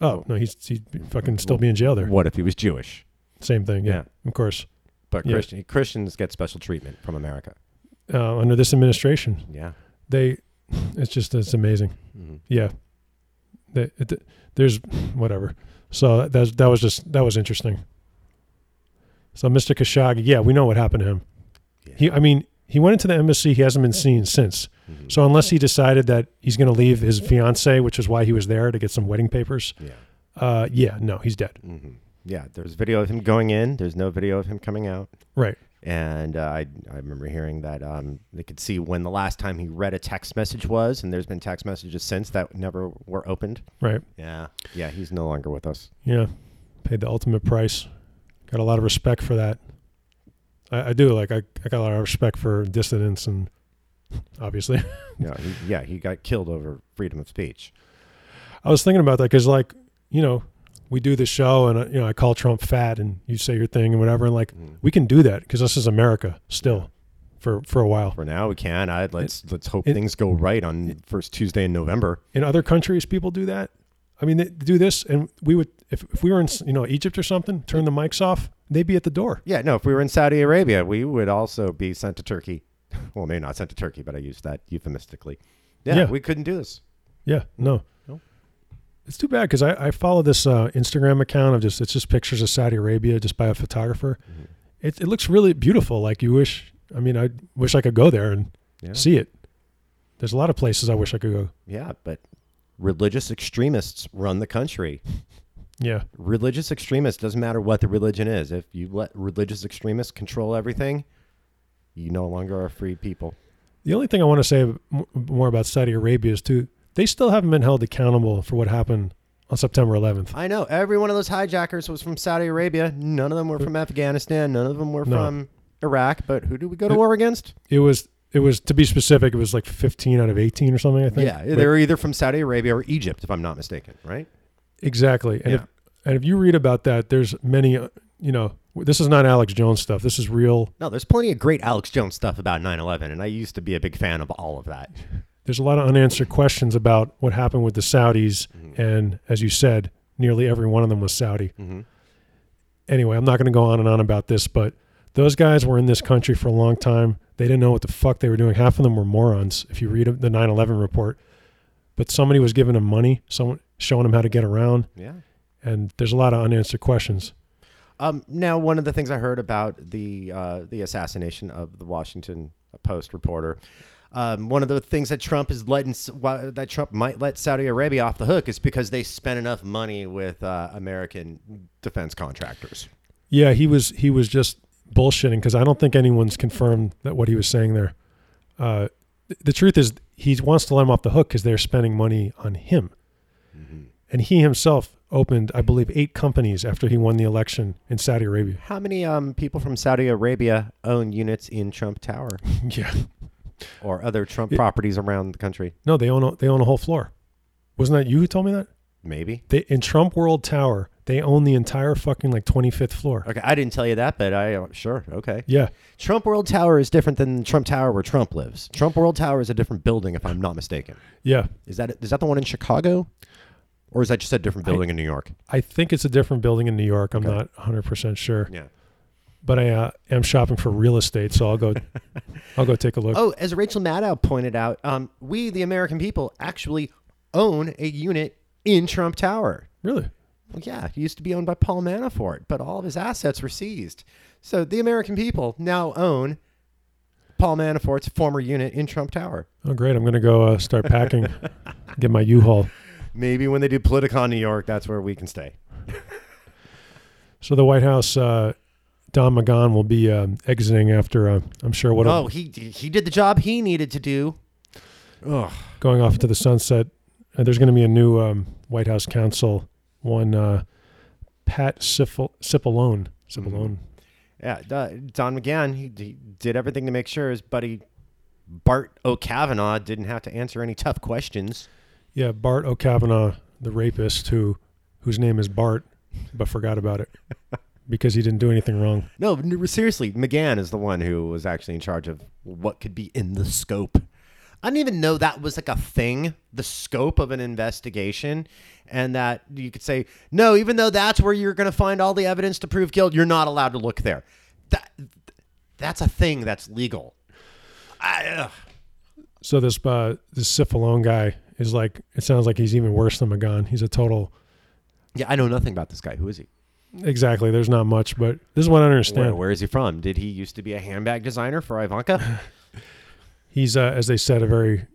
Speaker 1: Oh no, he's he'd fucking still be in jail there.
Speaker 2: What if he was Jewish?
Speaker 1: Same thing. Yeah,
Speaker 2: Yeah.
Speaker 1: of course.
Speaker 2: But
Speaker 1: Yeah.
Speaker 2: Christian, Christians get special treatment from America.
Speaker 1: Uh, under this administration,
Speaker 2: Yeah.
Speaker 1: they it's just it's amazing.
Speaker 2: hmm
Speaker 1: Yeah, They- it, there's whatever. So that was, that was just that was interesting. So Mr. Khashoggi, yeah, we know what happened to him.
Speaker 2: Yeah.
Speaker 1: He, I mean, he went into the embassy. He hasn't been seen since.
Speaker 2: Mhm.
Speaker 1: So unless he decided that he's going to leave his fiance, which is why he was there to get some wedding papers,
Speaker 2: yeah.
Speaker 1: uh, yeah, no, he's dead.
Speaker 2: hmm Yeah. There's video of him going in. There's no video of him coming out.
Speaker 1: Right.
Speaker 2: And uh, I, I remember hearing that um, they could see when the last time he read a text message was, and there's been text messages since that never were opened.
Speaker 1: Right.
Speaker 2: Yeah. Yeah. He's no longer with us.
Speaker 1: Yeah, paid the ultimate price. Got a lot of respect for that. I, I do like I, I got a lot of respect for dissidents and obviously
Speaker 2: Yeah. He, yeah. He got killed over freedom of speech.
Speaker 1: I was thinking about that because like you know we do this show and uh, you know I call Trump fat and you say your thing and whatever and like
Speaker 2: Mhm.
Speaker 1: we can do that because this is America still. for for a while.
Speaker 2: For now, we can. I let's let's hope
Speaker 1: it-
Speaker 2: things go right on first Tuesday in November.
Speaker 1: In other countries, people do that. I mean, they do this, and we would if, if we were in you know Egypt or something, turn the mics off, they'd be at the door.
Speaker 2: Yeah, no. If we were in Saudi Arabia, we would also be sent to Turkey. Well, maybe not sent to Turkey, but I used that euphemistically. Yeah,
Speaker 1: Yeah.
Speaker 2: we couldn't do this.
Speaker 1: Yeah, no.
Speaker 2: No.
Speaker 1: It's too bad because I, I follow this uh, Instagram account of just it's just pictures of Saudi Arabia just by a photographer.
Speaker 2: Mhm.
Speaker 1: It it looks really beautiful. Like you wish. I mean, I wish I could go there and
Speaker 2: Yeah.
Speaker 1: see it. There's a lot of places I wish I could go.
Speaker 2: Yeah, but religious extremists run the country.
Speaker 1: Yeah,
Speaker 2: Religious extremists doesn't matter what the religion is. If you let religious extremists control everything, you no longer are free people.
Speaker 1: The only thing I want to say more about Saudi Arabia is too, they still haven't been held accountable for what happened on September 11th.
Speaker 2: I know every one of those hijackers was from Saudi Arabia. None of them were from Afghanistan. None of them were
Speaker 1: No.
Speaker 2: from Iraq. But who did we go to
Speaker 1: It-
Speaker 2: war against?
Speaker 1: It was, it was to be specific, it was like 15 out of 18 or something. I think.
Speaker 2: Yeah, they were either from Saudi Arabia or Egypt, if I'm not mistaken. Right?
Speaker 1: Exactly. And
Speaker 2: Yeah.
Speaker 1: if and if you read about that, there's many. uh, You know, this is not Alex Jones stuff. This is real.
Speaker 2: No, there's plenty of great Alex Jones stuff about 9/11, and I used to be a big fan of all of that.
Speaker 1: There's a lot of unanswered questions about what happened with the Saudis, and as you said, nearly every one of them was Saudi.
Speaker 2: Mm-hmm.
Speaker 1: anyway, I'm not going to go on and on about this, but those guys were in this country for a long time. They didn't know what the fuck they were doing. Half of them were morons. If you read the 9/11 report, but somebody was giving them money, someone showing them how to get around,
Speaker 2: Yeah.
Speaker 1: and there's a lot of unanswered questions.
Speaker 2: Um, now, one of the things I heard about the uh, the assassination of the Washington Post reporter, um, one of the things that Trump is letting that Trump might let Saudi Arabia off the hook is because they spent enough money with uh, American defense contractors.
Speaker 1: Yeah, he was he was just bullshitting because I don't think anyone's confirmed that what he was saying there. Uh, th- the truth is, he wants to let him off the hook because they're spending money on him, and he himself opened, I believe, eight companies after he won the election in Saudi Arabia.
Speaker 2: How many um, people from Saudi Arabia own units in Trump Tower
Speaker 1: yeah.
Speaker 2: or other Trump
Speaker 1: It-
Speaker 2: properties around the country?
Speaker 1: No, they own a, they own a whole floor. Wasn't that you who told me that?
Speaker 2: Maybe.
Speaker 1: They in Trump World Tower, they own the entire fucking like 25th floor.
Speaker 2: Okay, I didn't tell you that, but I uh, sure okay.
Speaker 1: Yeah.
Speaker 2: Trump World Tower is different than Trump Tower where Trump lives. Trump World Tower is a different building, if I'm not mistaken.
Speaker 1: Yeah.
Speaker 2: Is that is that the one in Chicago, or is that just a different
Speaker 1: I-
Speaker 2: building in New York?
Speaker 1: I think it's a different building in New York. I'm
Speaker 2: Okay.
Speaker 1: not 100% sure.
Speaker 2: Yeah.
Speaker 1: But I uh, am shopping for real estate, so I'll go I'll go take a look.
Speaker 2: Oh, as Rachel Maddow pointed out, um, we the American people actually own a unit in Trump Tower.
Speaker 1: Really?
Speaker 2: Well, yeah, it used to be owned by Paul Manafort, but all of his assets were seized. So the American people now own Paul Manafort's former unit in Trump Tower.
Speaker 1: Oh great. I'm going to go uh, start packing. get my U-Haul.
Speaker 2: Maybe when they do Politicon New York, that's where we can stay.
Speaker 1: So the White House uh, Don McGahn will be um, exiting after uh, I'm sure what
Speaker 2: oh, he he did the job he needed to do. Ugh.
Speaker 1: going off to the sunset. Uh, there's going to be a new um, White House counsel, one uh, Pat Cifal- Cipollone. Cipollone.
Speaker 2: Yeah, Do- Don McGahn, he, he did everything to make sure his buddy Bart O'Kavanaugh didn't have to answer any tough questions.
Speaker 1: Yeah, Bart O'Kavanaugh, the rapist, who whose name is Bart, but forgot about it because he didn't do anything wrong.
Speaker 2: No, seriously, McGahn is the one who was actually in charge of what could be in the scope. I didn't even know that was like a thing, the scope of an investigation, and that you could say, no, even though that's where you're going to find all the evidence to prove guilt, you're not allowed to look there. That that's a thing that's legal. I.
Speaker 1: So this uh, this Cipollone guy is like. It sounds like he's even worse than McGahn. He's a total.
Speaker 2: Yeah, I know nothing about this guy. Who is he?
Speaker 1: Exactly. There's not much, but this is what I
Speaker 2: Where,
Speaker 1: understand.
Speaker 2: where is he from? Did he used to be a handbag designer for Ivanka?
Speaker 1: He's, uh, as they said, a very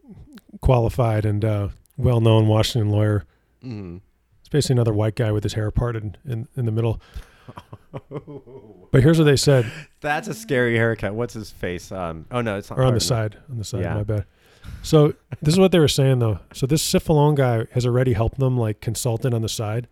Speaker 1: qualified and uh, well-known Washington lawyer.
Speaker 2: mm.
Speaker 1: It's basically another white guy with his hair parted in, in the middle. But here's what they said,
Speaker 2: That's a scary haircut. What's his face? Um, oh no, it's not
Speaker 1: or on the side, on the side.
Speaker 2: Yeah.
Speaker 1: My bad. So this is what they were saying though. So this Cipollone guy has already helped them like consultant on the side.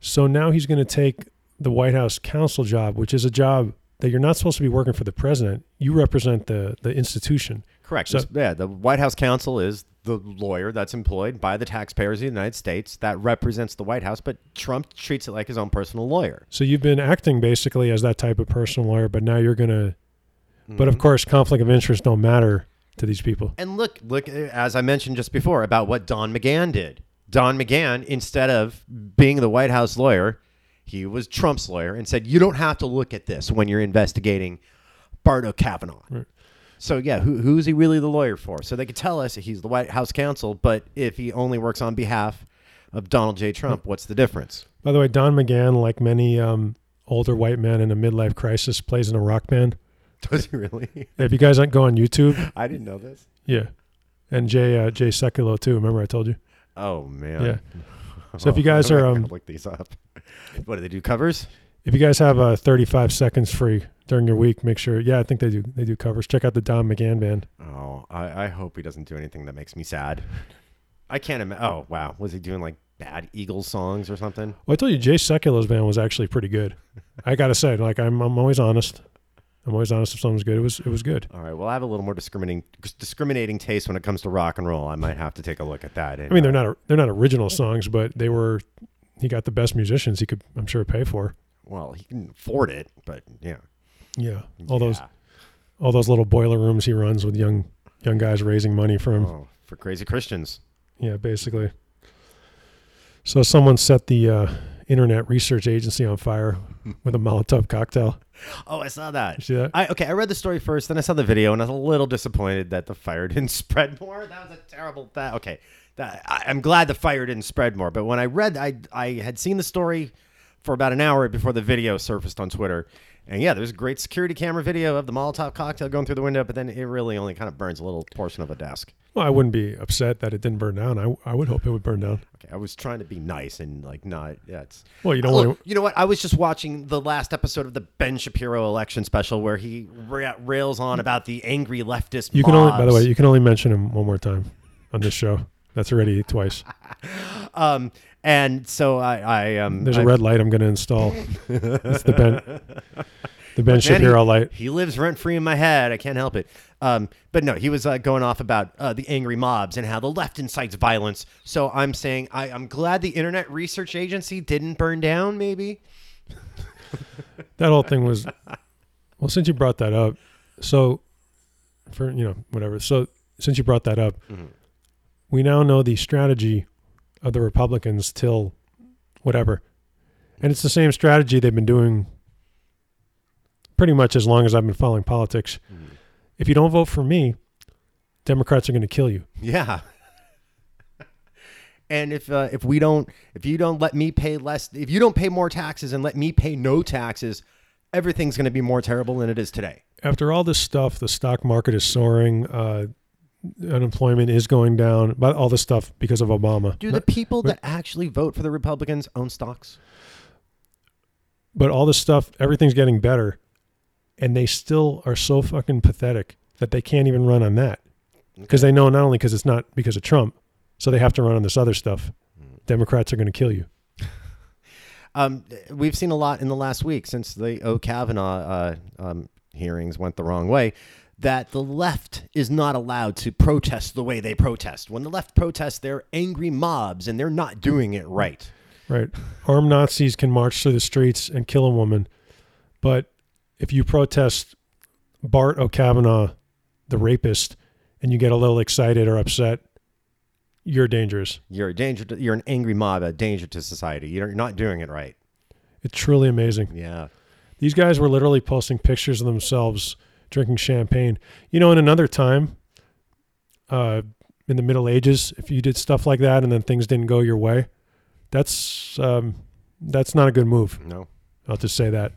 Speaker 1: So now he's going to take the White House counsel job, which is a job that you're not supposed to be working for the president. You represent the the institution.
Speaker 2: Correct.
Speaker 1: So-
Speaker 2: yeah, the White House counsel is the lawyer that's employed by the taxpayers of the United States that represents the White House, but Trump treats it like his own personal lawyer.
Speaker 1: So you've been acting basically as that type of personal lawyer, but now you're going to But of mm-hmm. course, conflict of interest don't matter to these people.
Speaker 2: And look, look, as I mentioned just before about what Don McGahn did. Don McGahn, instead of being the White House lawyer, he was Trump's lawyer and said, "You don't have to look at this when you're investigating Bart O'Kavanaugh." So yeah, who, who's he really the lawyer for? So they could tell us he's the White House counsel, but if he only works on behalf of Donald J. Trump, what's the difference?
Speaker 1: By the way, Don McGahn, like many um, older white men in a midlife crisis, plays in a rock band.
Speaker 2: Does he really?
Speaker 1: If you guys go on YouTube,
Speaker 2: I didn't know this.
Speaker 1: yeah, and Jay uh, Jay Sekulow too. Remember I told you?
Speaker 2: Oh man.
Speaker 1: Yeah. So if you guys are, um,
Speaker 2: look these up. What do they do? Covers?
Speaker 1: If you guys have uh, 35 seconds free during your week, make sure. Yeah, I think they do. They do covers. Check out the Don McGahn band.
Speaker 2: Oh, I, I hope he doesn't do anything that makes me sad. I can't imagine. Oh wow, was he doing like bad Eagles songs or something?
Speaker 1: Well, I told you Jay Sekulow's band was actually pretty good. I gotta say, like I'm, I'm always honest. I'm always honest if something's good. It was, it was good.
Speaker 2: All right. Well, I have a little more discriminating discriminating taste when it comes to rock and roll. I might have to take a look at that.
Speaker 1: I mean, they're not, they're not original songs, but they were. He got the best musicians he could, I'm sure, pay for.
Speaker 2: Well, he can afford it, but yeah.
Speaker 1: Yeah, all those, all those little boiler rooms he runs with young, young guys raising money for him.
Speaker 2: Oh, for crazy Christians.
Speaker 1: Yeah, basically. So someone set the uh, Internet Research Agency on fire with a Molotov cocktail.
Speaker 2: Oh, I saw that.
Speaker 1: You see that?
Speaker 2: I okay. I read the story first, then I saw the video, and I was a little disappointed that the fire didn't spread more. That was a terrible. That okay. That, I, I'm glad the fire didn't spread more. But when I read, I I had seen the story for about an hour before the video surfaced on Twitter, and yeah, there's a great security camera video of the Molotov cocktail going through the window. But then it really only kind of burns a little portion of a desk.
Speaker 1: Well, I wouldn't be upset that it didn't burn down. I, I would hope it would burn down.
Speaker 2: Okay, I was trying to be nice and like not. Yeah, it's.
Speaker 1: Well, you don't oh,
Speaker 2: Look,
Speaker 1: want
Speaker 2: you know what? I was just watching the last episode of the Ben Shapiro election special where he ra- rails on about the angry leftist.
Speaker 1: You can only, by the way, you can only mention him one more time on this show. That's already twice.
Speaker 2: Um, and so I, I um,
Speaker 1: There's
Speaker 2: I-
Speaker 1: a red light I'm going to install. It's the Ben, the Ben Shapiro
Speaker 2: he,
Speaker 1: light.
Speaker 2: He lives rent free in my head. I can't help it. Um, but no, he was uh, going off about uh, the angry mobs and how the left incites violence. So I'm saying I, I'm glad the Internet Research Agency didn't burn down. Maybe.
Speaker 1: That whole thing was, well, since you brought that up, so for, you know, whatever. So since you brought that up,
Speaker 2: Mhm.
Speaker 1: We now know the strategy of the Republicans till whatever. And it's the same strategy they've been doing pretty much as long as I've been following politics. If you don't vote for me, Democrats are going to kill you.
Speaker 2: Yeah. And if uh, if we don't if you don't let me pay less if you don't pay more taxes and let me pay no taxes, everything's going to be more terrible than it is today.
Speaker 1: After all this stuff, the stock market is soaring. Uh, unemployment is going down. But all this stuff because of Obama.
Speaker 2: Do the people that actually vote for the Republicans own stocks?
Speaker 1: but all this stuff, everything's getting better, and they still are so fucking pathetic that they can't even run on that because they know not only because it's not because of Trump, so they have to run on this other stuff. Democrats are going to kill you.
Speaker 2: Um, we've seen a lot in the last week since the O'Kavanaugh uh, um, hearings went the wrong way. That the left is not allowed to protest the way they protest. When the left protests, they're angry mobs and they're not doing it right.
Speaker 1: Right? Armed Nazis can march through the streets and kill a woman, but if you protest Bart O'Kavanaugh, the rapist, and you get a little excited or upset, you're dangerous.
Speaker 2: You're a danger. To, you're an angry mob, a danger to society. You're not doing it right.
Speaker 1: It's truly amazing.
Speaker 2: Yeah.
Speaker 1: These guys were literally posting pictures of themselves drinking champagne. You know, in another time, uh, in the Middle Ages, if you did stuff like that and then things didn't go your way, that's um, that's not a good move.
Speaker 2: No.
Speaker 1: I'll just say that,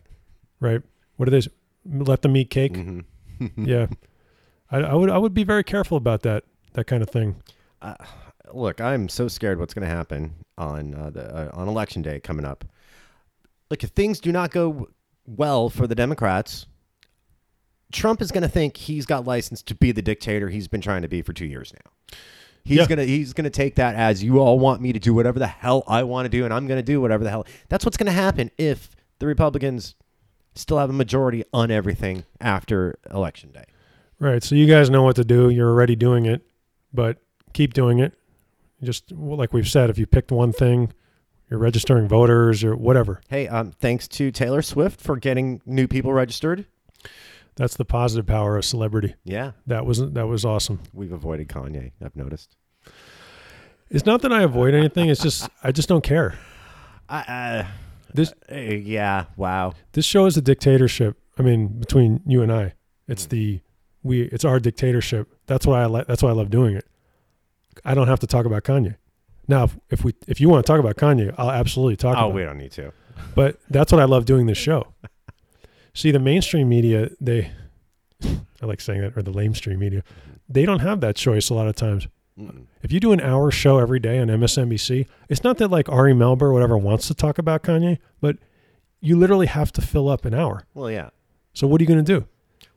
Speaker 1: right? What do they? Let them eat cake.
Speaker 2: hmm
Speaker 1: yeah, I, I would I would be very careful about that that kind of thing.
Speaker 2: uh, look, I'm so scared what's going to happen on uh, the uh, on election day coming up. Like if things do not go well for the Democrats, Trump is going to think he's got license to be the dictator he's been trying to be for two years now. He's
Speaker 1: Yeah.
Speaker 2: gonna he's gonna take that as you all want me to do whatever the hell I want to do, and I'm gonna do whatever the hell. That's what's gonna happen if the Republicans still have a majority on everything after election day.
Speaker 1: Right. So you guys know what to do. You're already doing it, but keep doing it. Just like we've said, if you picked one thing, you're registering voters or whatever.
Speaker 2: Hey, um, thanks to Taylor Swift for getting new people registered.
Speaker 1: That's the positive power of celebrity.
Speaker 2: Yeah,
Speaker 1: That wasn't that was awesome.
Speaker 2: we've avoided Kanye. I've noticed.
Speaker 1: It's not that I avoid anything. It's just I just don't care.
Speaker 2: I, uh,
Speaker 1: This
Speaker 2: uh, yeah, wow.
Speaker 1: this show is a dictatorship. I mean, between you and I, it's the we. It's our dictatorship. That's why I like. That's why I love doing it. I don't have to talk about Kanye. Now, if, if we if you want to talk about Kanye, I'll absolutely talk
Speaker 2: Oh, we don't need to.
Speaker 1: But that's what I love doing this show. See, the mainstream media, they, I like saying that, or the lamestream media, they don't have that choice a lot of times.
Speaker 2: Mm-mm.
Speaker 1: If you do an hour show every day on MSNBC, it's not that like Ari Melber or whatever wants to talk about Kanye, but you literally have to fill up an hour.
Speaker 2: Well, yeah.
Speaker 1: So what are you going to do?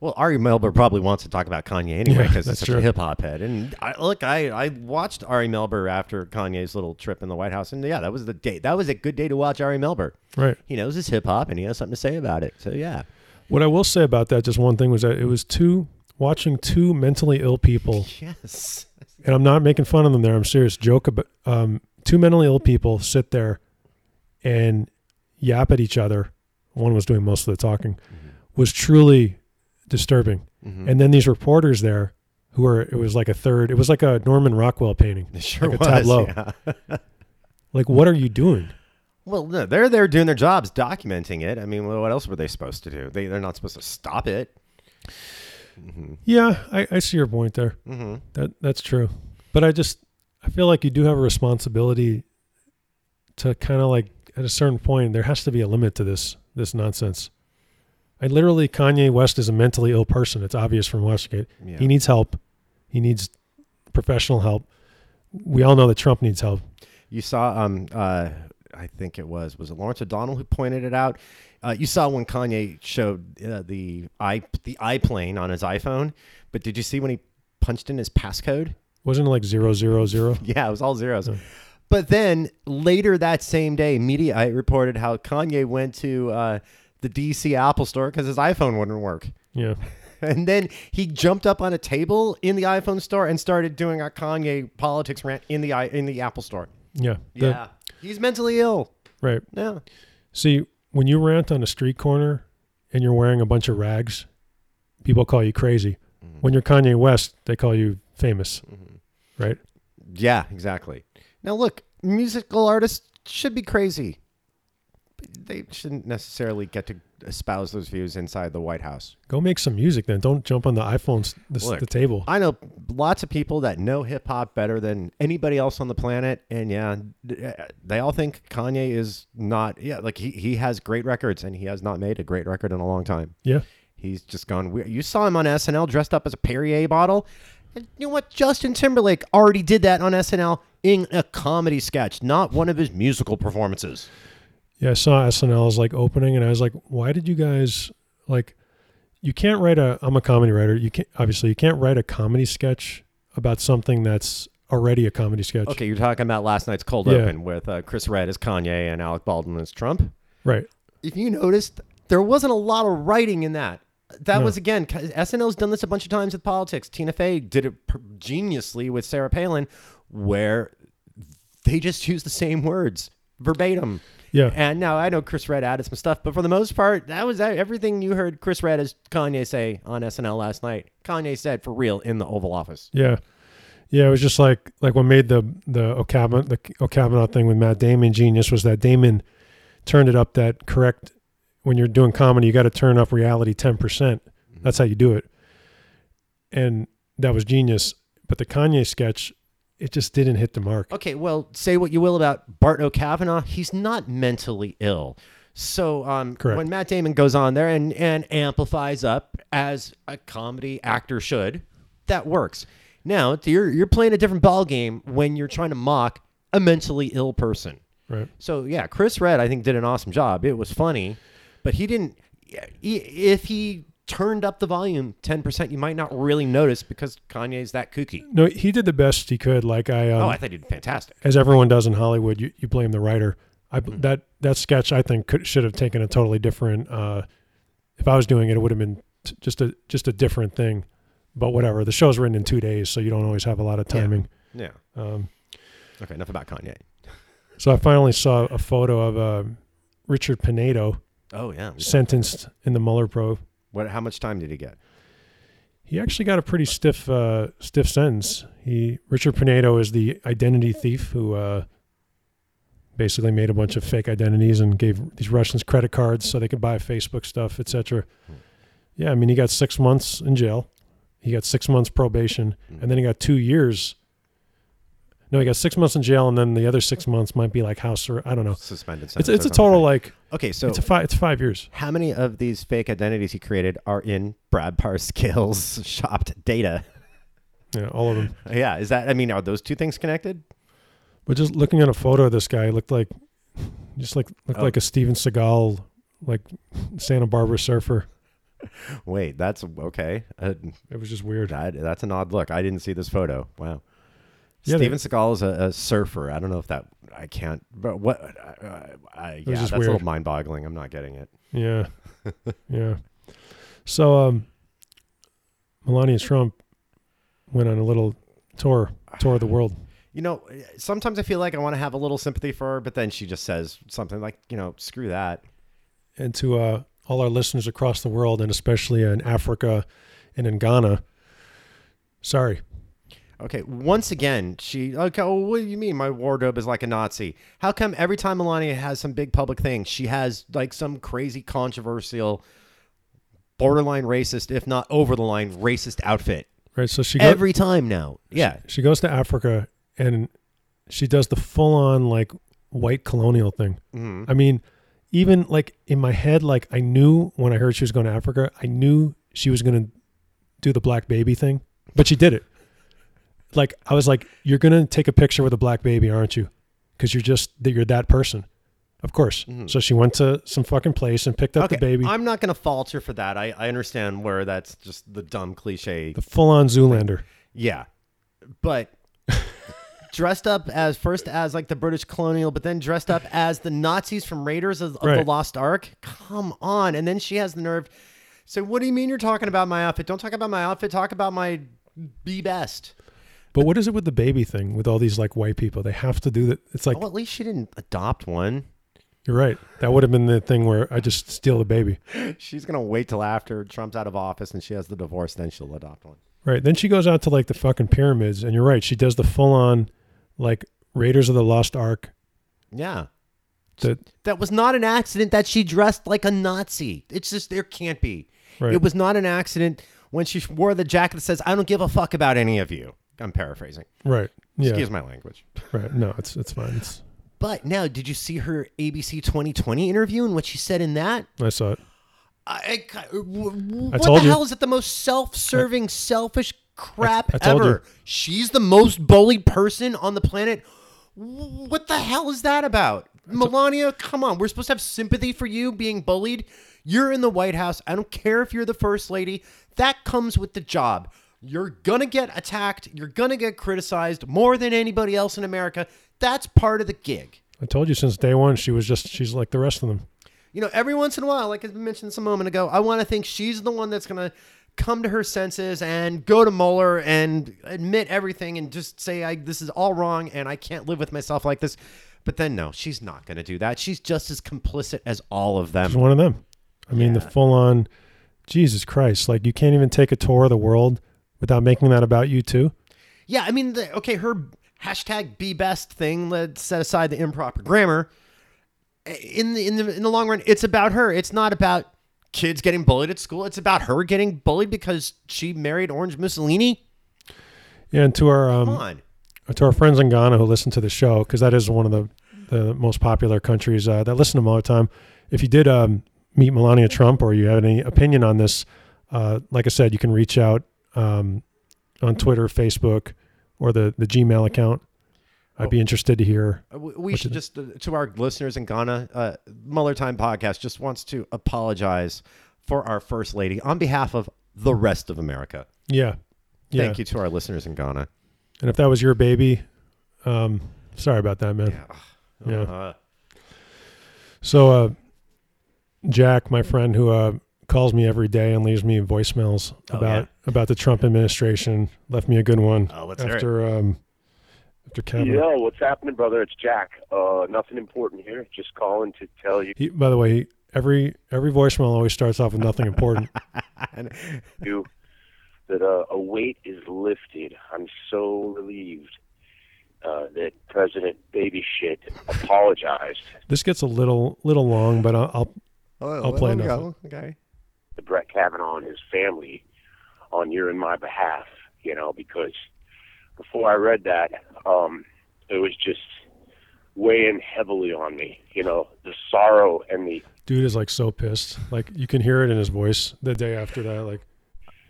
Speaker 2: Well, Ari Melber probably wants to talk about Kanye anyway
Speaker 1: Yeah,
Speaker 2: because
Speaker 1: that's
Speaker 2: he's such
Speaker 1: true.
Speaker 2: a hip hop head. And I, look, I, I watched Ari Melber after Kanye's little trip in the White House, and yeah, that was the day. That was a good day to watch Ari Melber.
Speaker 1: Right.
Speaker 2: He knows his hip hop, and he has something to say about it. So yeah,
Speaker 1: What I will say about that, just one thing, was that it was two watching two mentally ill people,
Speaker 2: yes,
Speaker 1: and I'm not making fun of them there. I'm serious. Joke about um, two mentally ill people sit there and yap at each other. One was doing most of the talking. Was truly disturbing.
Speaker 2: Mhm.
Speaker 1: And then these reporters there, who were it was like a third. It was like a Norman Rockwell painting.
Speaker 2: it sure
Speaker 1: like a
Speaker 2: was.
Speaker 1: tableau.
Speaker 2: yeah.
Speaker 1: Like, what are you doing?
Speaker 2: Well, no, they're there doing their jobs, documenting it. I mean, what else were they supposed to do? They they're not supposed to stop it. hmm
Speaker 1: Yeah, I, I see your point there.
Speaker 2: hmm
Speaker 1: That that's true. But I just I feel like you do have a responsibility to kind of like at a certain point there has to be a limit to this this nonsense. I literally Kanye West is a mentally ill person. It's obvious from Westgate.
Speaker 2: Yeah.
Speaker 1: He needs help. He needs professional help. We all know that Trump needs help.
Speaker 2: You saw, um, uh, I think it was was it Lawrence O'Donnell who pointed it out. Uh, you saw when Kanye showed uh, the i the iPlane on his iPhone, but did you see when he punched in his passcode?
Speaker 1: Wasn't it like zero zero zero?
Speaker 2: Yeah, it was all zeros.
Speaker 1: Yeah.
Speaker 2: But then later that same day, Mediaite reported how Kanye went to uh, the DC Apple store because his iPhone wouldn't work.
Speaker 1: Yeah.
Speaker 2: And then he jumped up on a table in the iPhone store and started doing a Kanye politics rant in the i- in the Apple store.
Speaker 1: Yeah. The-
Speaker 2: Yeah, he's mentally ill.
Speaker 1: Right.
Speaker 2: Yeah,
Speaker 1: See, when you rant on a street corner and you're wearing a bunch of rags, people call you crazy. Mm-hmm. When you're Kanye West, they call you famous, mm-hmm. right?
Speaker 2: yeah, exactly. Now look, musical artists should be crazy. They shouldn't necessarily get to espouse those views inside the White House.
Speaker 1: Go make some music then. Don't jump on the iPhones, the,
Speaker 2: Look,
Speaker 1: the table.
Speaker 2: I know lots of people that know hip hop better than anybody else on the planet, and yeah, uh, they all think Kanye is not. Yeah, like he he has great records, and he has not made a great record in a long time.
Speaker 1: Yeah.
Speaker 2: He's just gone weird. You saw him on SNL dressed up as a Perrier bottle. And you know what? Justin Timberlake already did that on SNL in a comedy sketch, not one of his musical performances.
Speaker 1: Yeah, I saw SNL's like opening and I was like, why did you guys like you can't write a I'm a comedy writer. You can't obviously you can't write a comedy sketch about something that's already a comedy sketch.
Speaker 2: Okay, you're talking about last night's cold
Speaker 1: Yeah.
Speaker 2: open with uh, Chris Redd as Kanye and Alec Baldwin as Trump.
Speaker 1: Right.
Speaker 2: if you noticed, there wasn't a lot of writing in that. That
Speaker 1: No.
Speaker 2: was again, SNL's done this a bunch of times with politics. Tina Fey did it per- geniusly with Sarah Palin, where they just use the same words verbatim.
Speaker 1: Yeah.
Speaker 2: And now I know Chris Redd added some stuff, but for the most part, that was everything you heard Chris Redd as Kanye say on SNL last night. Kanye said for real in the Oval Office.
Speaker 1: Yeah. Yeah, it was just like like what made the the O'Kavanaugh the O'Kavanaugh thing with Matt Damon genius was that Damon turned it up that correct when you're doing comedy you got to turn up reality 10%. That's how you do it. And that was genius, but the Kanye sketch it just didn't hit the mark.
Speaker 2: Okay, well, say what you will about Bart O'Kavanaugh, he's not mentally ill. So um,
Speaker 1: Correct.
Speaker 2: when Matt Damon goes on there and, and amplifies up as a comedy actor should, that works. Now you're you're playing a different ball game when you're trying to mock a mentally ill person.
Speaker 1: Right.
Speaker 2: So yeah, Chris Redd I think did an awesome job. It was funny, but he didn't. If he turned up the volume ten percent, you might not really notice because Kanye's that kooky.
Speaker 1: No, he did the best he could like I um,
Speaker 2: oh, I thought he did fantastic.
Speaker 1: as everyone does in Hollywood, you, you blame the writer. I
Speaker 2: Mm-hmm.
Speaker 1: that that sketch I think could should have taken a totally different. Uh, if I was doing it, it would have been t- just a just a different thing. But whatever, the show's written in two days, so you don't always have a lot of
Speaker 2: Yeah.
Speaker 1: timing.
Speaker 2: Yeah.
Speaker 1: Um,
Speaker 2: Okay, enough about Kanye.
Speaker 1: so I finally saw a photo of uh, Richard Pinedo
Speaker 2: Oh yeah.
Speaker 1: sentenced in the Mueller probe.
Speaker 2: What? How much time did he get?
Speaker 1: He actually got a pretty stiff uh, stiff sentence. He Richard Pinedo is the identity thief who uh, basically made a bunch of fake identities and gave these Russians credit cards so they could buy Facebook stuff, etc. Yeah, I mean he got six months in jail. He got six months probation, and then he got two years. No, he got six months in jail, and then the other six months might be like house or I don't know.
Speaker 2: Suspended.
Speaker 1: It's
Speaker 2: sentence
Speaker 1: it's
Speaker 2: or
Speaker 1: a total like
Speaker 2: Okay, so
Speaker 1: it's a five it's five years.
Speaker 2: how many of these fake identities he created are in Brad Parscale's shopped data?
Speaker 1: Yeah, all of them.
Speaker 2: Yeah, is that? I mean, are those two things connected?
Speaker 1: But just looking at a photo of this guy, looked like just like looked
Speaker 2: Oh.
Speaker 1: like a Steven Seagal, like Santa Barbara surfer.
Speaker 2: Wait, that's okay. Uh,
Speaker 1: It was just weird.
Speaker 2: that, that's an odd look. I didn't see this photo. Wow.
Speaker 1: Yeah, they-
Speaker 2: Steven Seagal is a, a surfer. I don't know if that I can't. But what? Uh, I, yeah, that's
Speaker 1: just
Speaker 2: a little mind-boggling. I'm not getting it.
Speaker 1: Yeah, yeah. So um, Melania Trump went on a little tour tour of the world.
Speaker 2: You know, sometimes I feel like I want to have a little sympathy for her, but then she just says something like, you know, screw that.
Speaker 1: and to uh, all our listeners across the world, and especially in Africa and in Ghana. Sorry,
Speaker 2: Okay, once again, she. Okay, well, what do you mean my wardrobe is like a Nazi? How come every time Melania has some big public thing, she has like some crazy controversial, borderline racist, if not over the line racist outfit?
Speaker 1: right? So she go,
Speaker 2: Every time now. Yeah.
Speaker 1: she goes to Africa and she does the full on like white colonial thing.
Speaker 2: Mhm.
Speaker 1: I mean, even like in my head, like I knew when I heard she was going to Africa, I knew she was going to do the black baby thing, but she did it. Like I was like, "You're going to take a picture with a black baby, aren't you? Because you're just that you're that person." Of course. Mm-hmm. So she went to some fucking place and picked up
Speaker 2: Okay,
Speaker 1: the baby,
Speaker 2: I'm not going to falter for that. I, I understand where that's just the dumb cliche.
Speaker 1: the full on Zoolander.
Speaker 2: Yeah. But dressed up as first as like the British colonial, but then dressed up as the Nazis from Raiders of, of the Lost Ark. Come on. And then she has the nerve. So what do you mean you're talking about my outfit? Don't talk about my outfit. Talk about my be best.
Speaker 1: But what is it with the baby thing with all these like white people? They have to do that. It's like
Speaker 2: well, at least she didn't adopt one.
Speaker 1: you're right. That would have been the thing where I just steal the baby.
Speaker 2: She's gonna wait till after Trump's out of office and she has the divorce, then she'll adopt one.
Speaker 1: Right. Then she goes out to like the fucking pyramids, and you're right. She does the full on like Raiders of the Lost Ark.
Speaker 2: Yeah.
Speaker 1: The
Speaker 2: That was not an accident that she dressed like a Nazi. It's just there can't be.
Speaker 1: Right.
Speaker 2: It was not an accident when she wore the jacket that says "I don't give a fuck about any of you." I'm paraphrasing.
Speaker 1: right. Yeah.
Speaker 2: Excuse my language.
Speaker 1: Right. No, it's it's fine. It's
Speaker 2: But now, did you see her ABC 2020 interview and what she said in that?
Speaker 1: I saw it.
Speaker 2: I, I, uh, w- what
Speaker 1: told
Speaker 2: the
Speaker 1: you.
Speaker 2: hell is it? The most self-serving, selfish crap
Speaker 1: I told
Speaker 2: ever.
Speaker 1: you.
Speaker 2: She's the most bullied person on the planet. What the hell is that about? Melania, come on. We're supposed to have sympathy for you being bullied. You're in the White House. I don't care if you're the first lady. That comes with the job. You're going to get attacked. You're going to get criticized more than anybody else in America. That's part of the gig.
Speaker 1: I told you since day one she was just she's like the rest of them.
Speaker 2: You know, every once in a while, like I mentioned some moment ago, I want to think she's the one that's going to come to her senses and go to Mueller and admit everything and just say, I, this is all wrong and I can't live with myself like this. But then, no, she's not going to do that. She's just as complicit as all of
Speaker 1: She's
Speaker 2: them.
Speaker 1: one of them. I mean, the full on Jesus Christ. Like you can't even take a tour of the world without making that about you too.
Speaker 2: Yeah, I mean, the, okay, her hashtag be best thing, let's set aside the improper grammar. In the, in the in the long run, it's about her. It's not about kids getting bullied at school. It's about her getting bullied because she married Orange Mussolini.
Speaker 1: Yeah, and to our um to our friends in Ghana who listen to the show because that is one of the the most popular countries uh, that listen to them all the time. If you did um, meet Melania Trump or you have any opinion on this, uh, like I said, you can reach out um, on Twitter, Facebook, or the the Gmail account. I'd be interested to hear.
Speaker 2: Uh, We, should just, uh, to our listeners in Ghana, uh, Muller Time Podcast just wants to apologize for our First Lady on behalf of the rest of America.
Speaker 1: Yeah, yeah.
Speaker 2: Thank you to our listeners in Ghana.
Speaker 1: And if that was your baby, um, sorry about that, man. Yeah.
Speaker 2: Uh,
Speaker 1: So, uh, Jack, my friend who uh, calls me every day and leaves me voicemails
Speaker 2: Oh,
Speaker 1: about about the Trump administration, left me a good one
Speaker 2: Oh, let's hear it.
Speaker 1: after um, after Kevin.
Speaker 3: Yo, what's happening, brother? It's Jack. Uh, nothing important here. Just calling to tell you.
Speaker 1: He, by the way, every every voicemail always starts off with nothing important.
Speaker 3: you that uh, a weight is lifted. I'm so relieved uh, that President Baby Shit apologized
Speaker 1: This gets a little little long, but I'll, I'll
Speaker 2: Oh,
Speaker 1: I'll play
Speaker 2: there we Okay.
Speaker 3: To Brett Kavanaugh and his family on your and my behalf. You know, because before I read that, um, it was just weighing heavily on me. You know, the sorrow and the
Speaker 1: dude is like so pissed. Like you can hear it in his voice the day after that. Like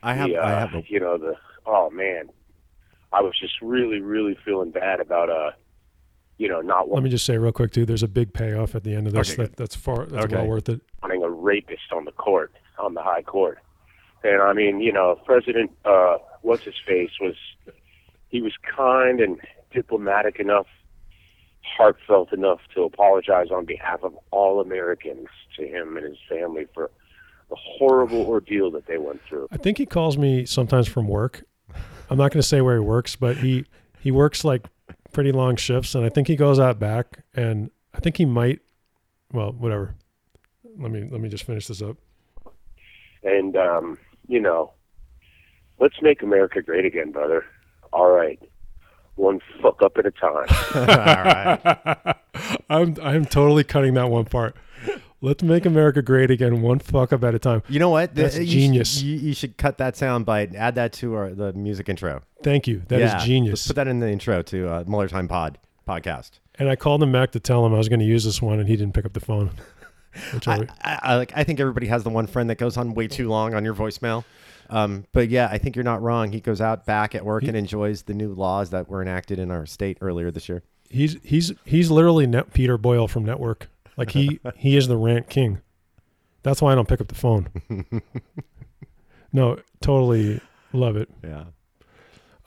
Speaker 2: I have.
Speaker 3: the, uh,
Speaker 2: I have. A,
Speaker 3: you know the oh man i was just really really feeling bad about uh you know not
Speaker 1: let me just say real quick, dude. There's a big payoff at the end of this.
Speaker 2: Okay,
Speaker 1: that, that's far. That's
Speaker 2: Okay.
Speaker 1: well worth it.
Speaker 3: wanting a rapist on the court on the high court and i mean you know president uh what's his face was he was kind and diplomatic enough heartfelt enough to apologize on behalf of all americans to him and his family for the horrible ordeal that they went through
Speaker 1: I think he calls me sometimes from work. I'm not going to say where he works, but he he works like pretty long shifts, and I think he goes out back, and I think he might. Well, whatever. Let me let me just finish this up.
Speaker 3: And um, you know, let's make America great again, brother. All right, one fuck up at a time.
Speaker 2: all right.
Speaker 1: I'm I'm totally cutting that one part. Let's make America great again, one fuck up at a time.
Speaker 2: You know what?
Speaker 1: That's
Speaker 2: you should-
Speaker 1: genius.
Speaker 2: you, you should cut that sound bite. Add that to our the music intro.
Speaker 1: Thank you. That is
Speaker 2: Yeah,
Speaker 1: genius.
Speaker 2: Let's put that in the intro to uh, Muller Time Pod podcast.
Speaker 1: And I called him back to tell him I was going to use this one, and he didn't pick up the phone. Which I,
Speaker 2: I, I, like. I think everybody has the one friend that goes on way too long on your voicemail. Um, but yeah, I think you're not wrong. He goes out back at work and enjoys the new laws that were enacted in our state earlier this year.
Speaker 1: he's he's he's literally net Peter Boyle from Network. Like he he is the rant king. That's why I don't pick up the phone. no, totally love it.
Speaker 2: Yeah.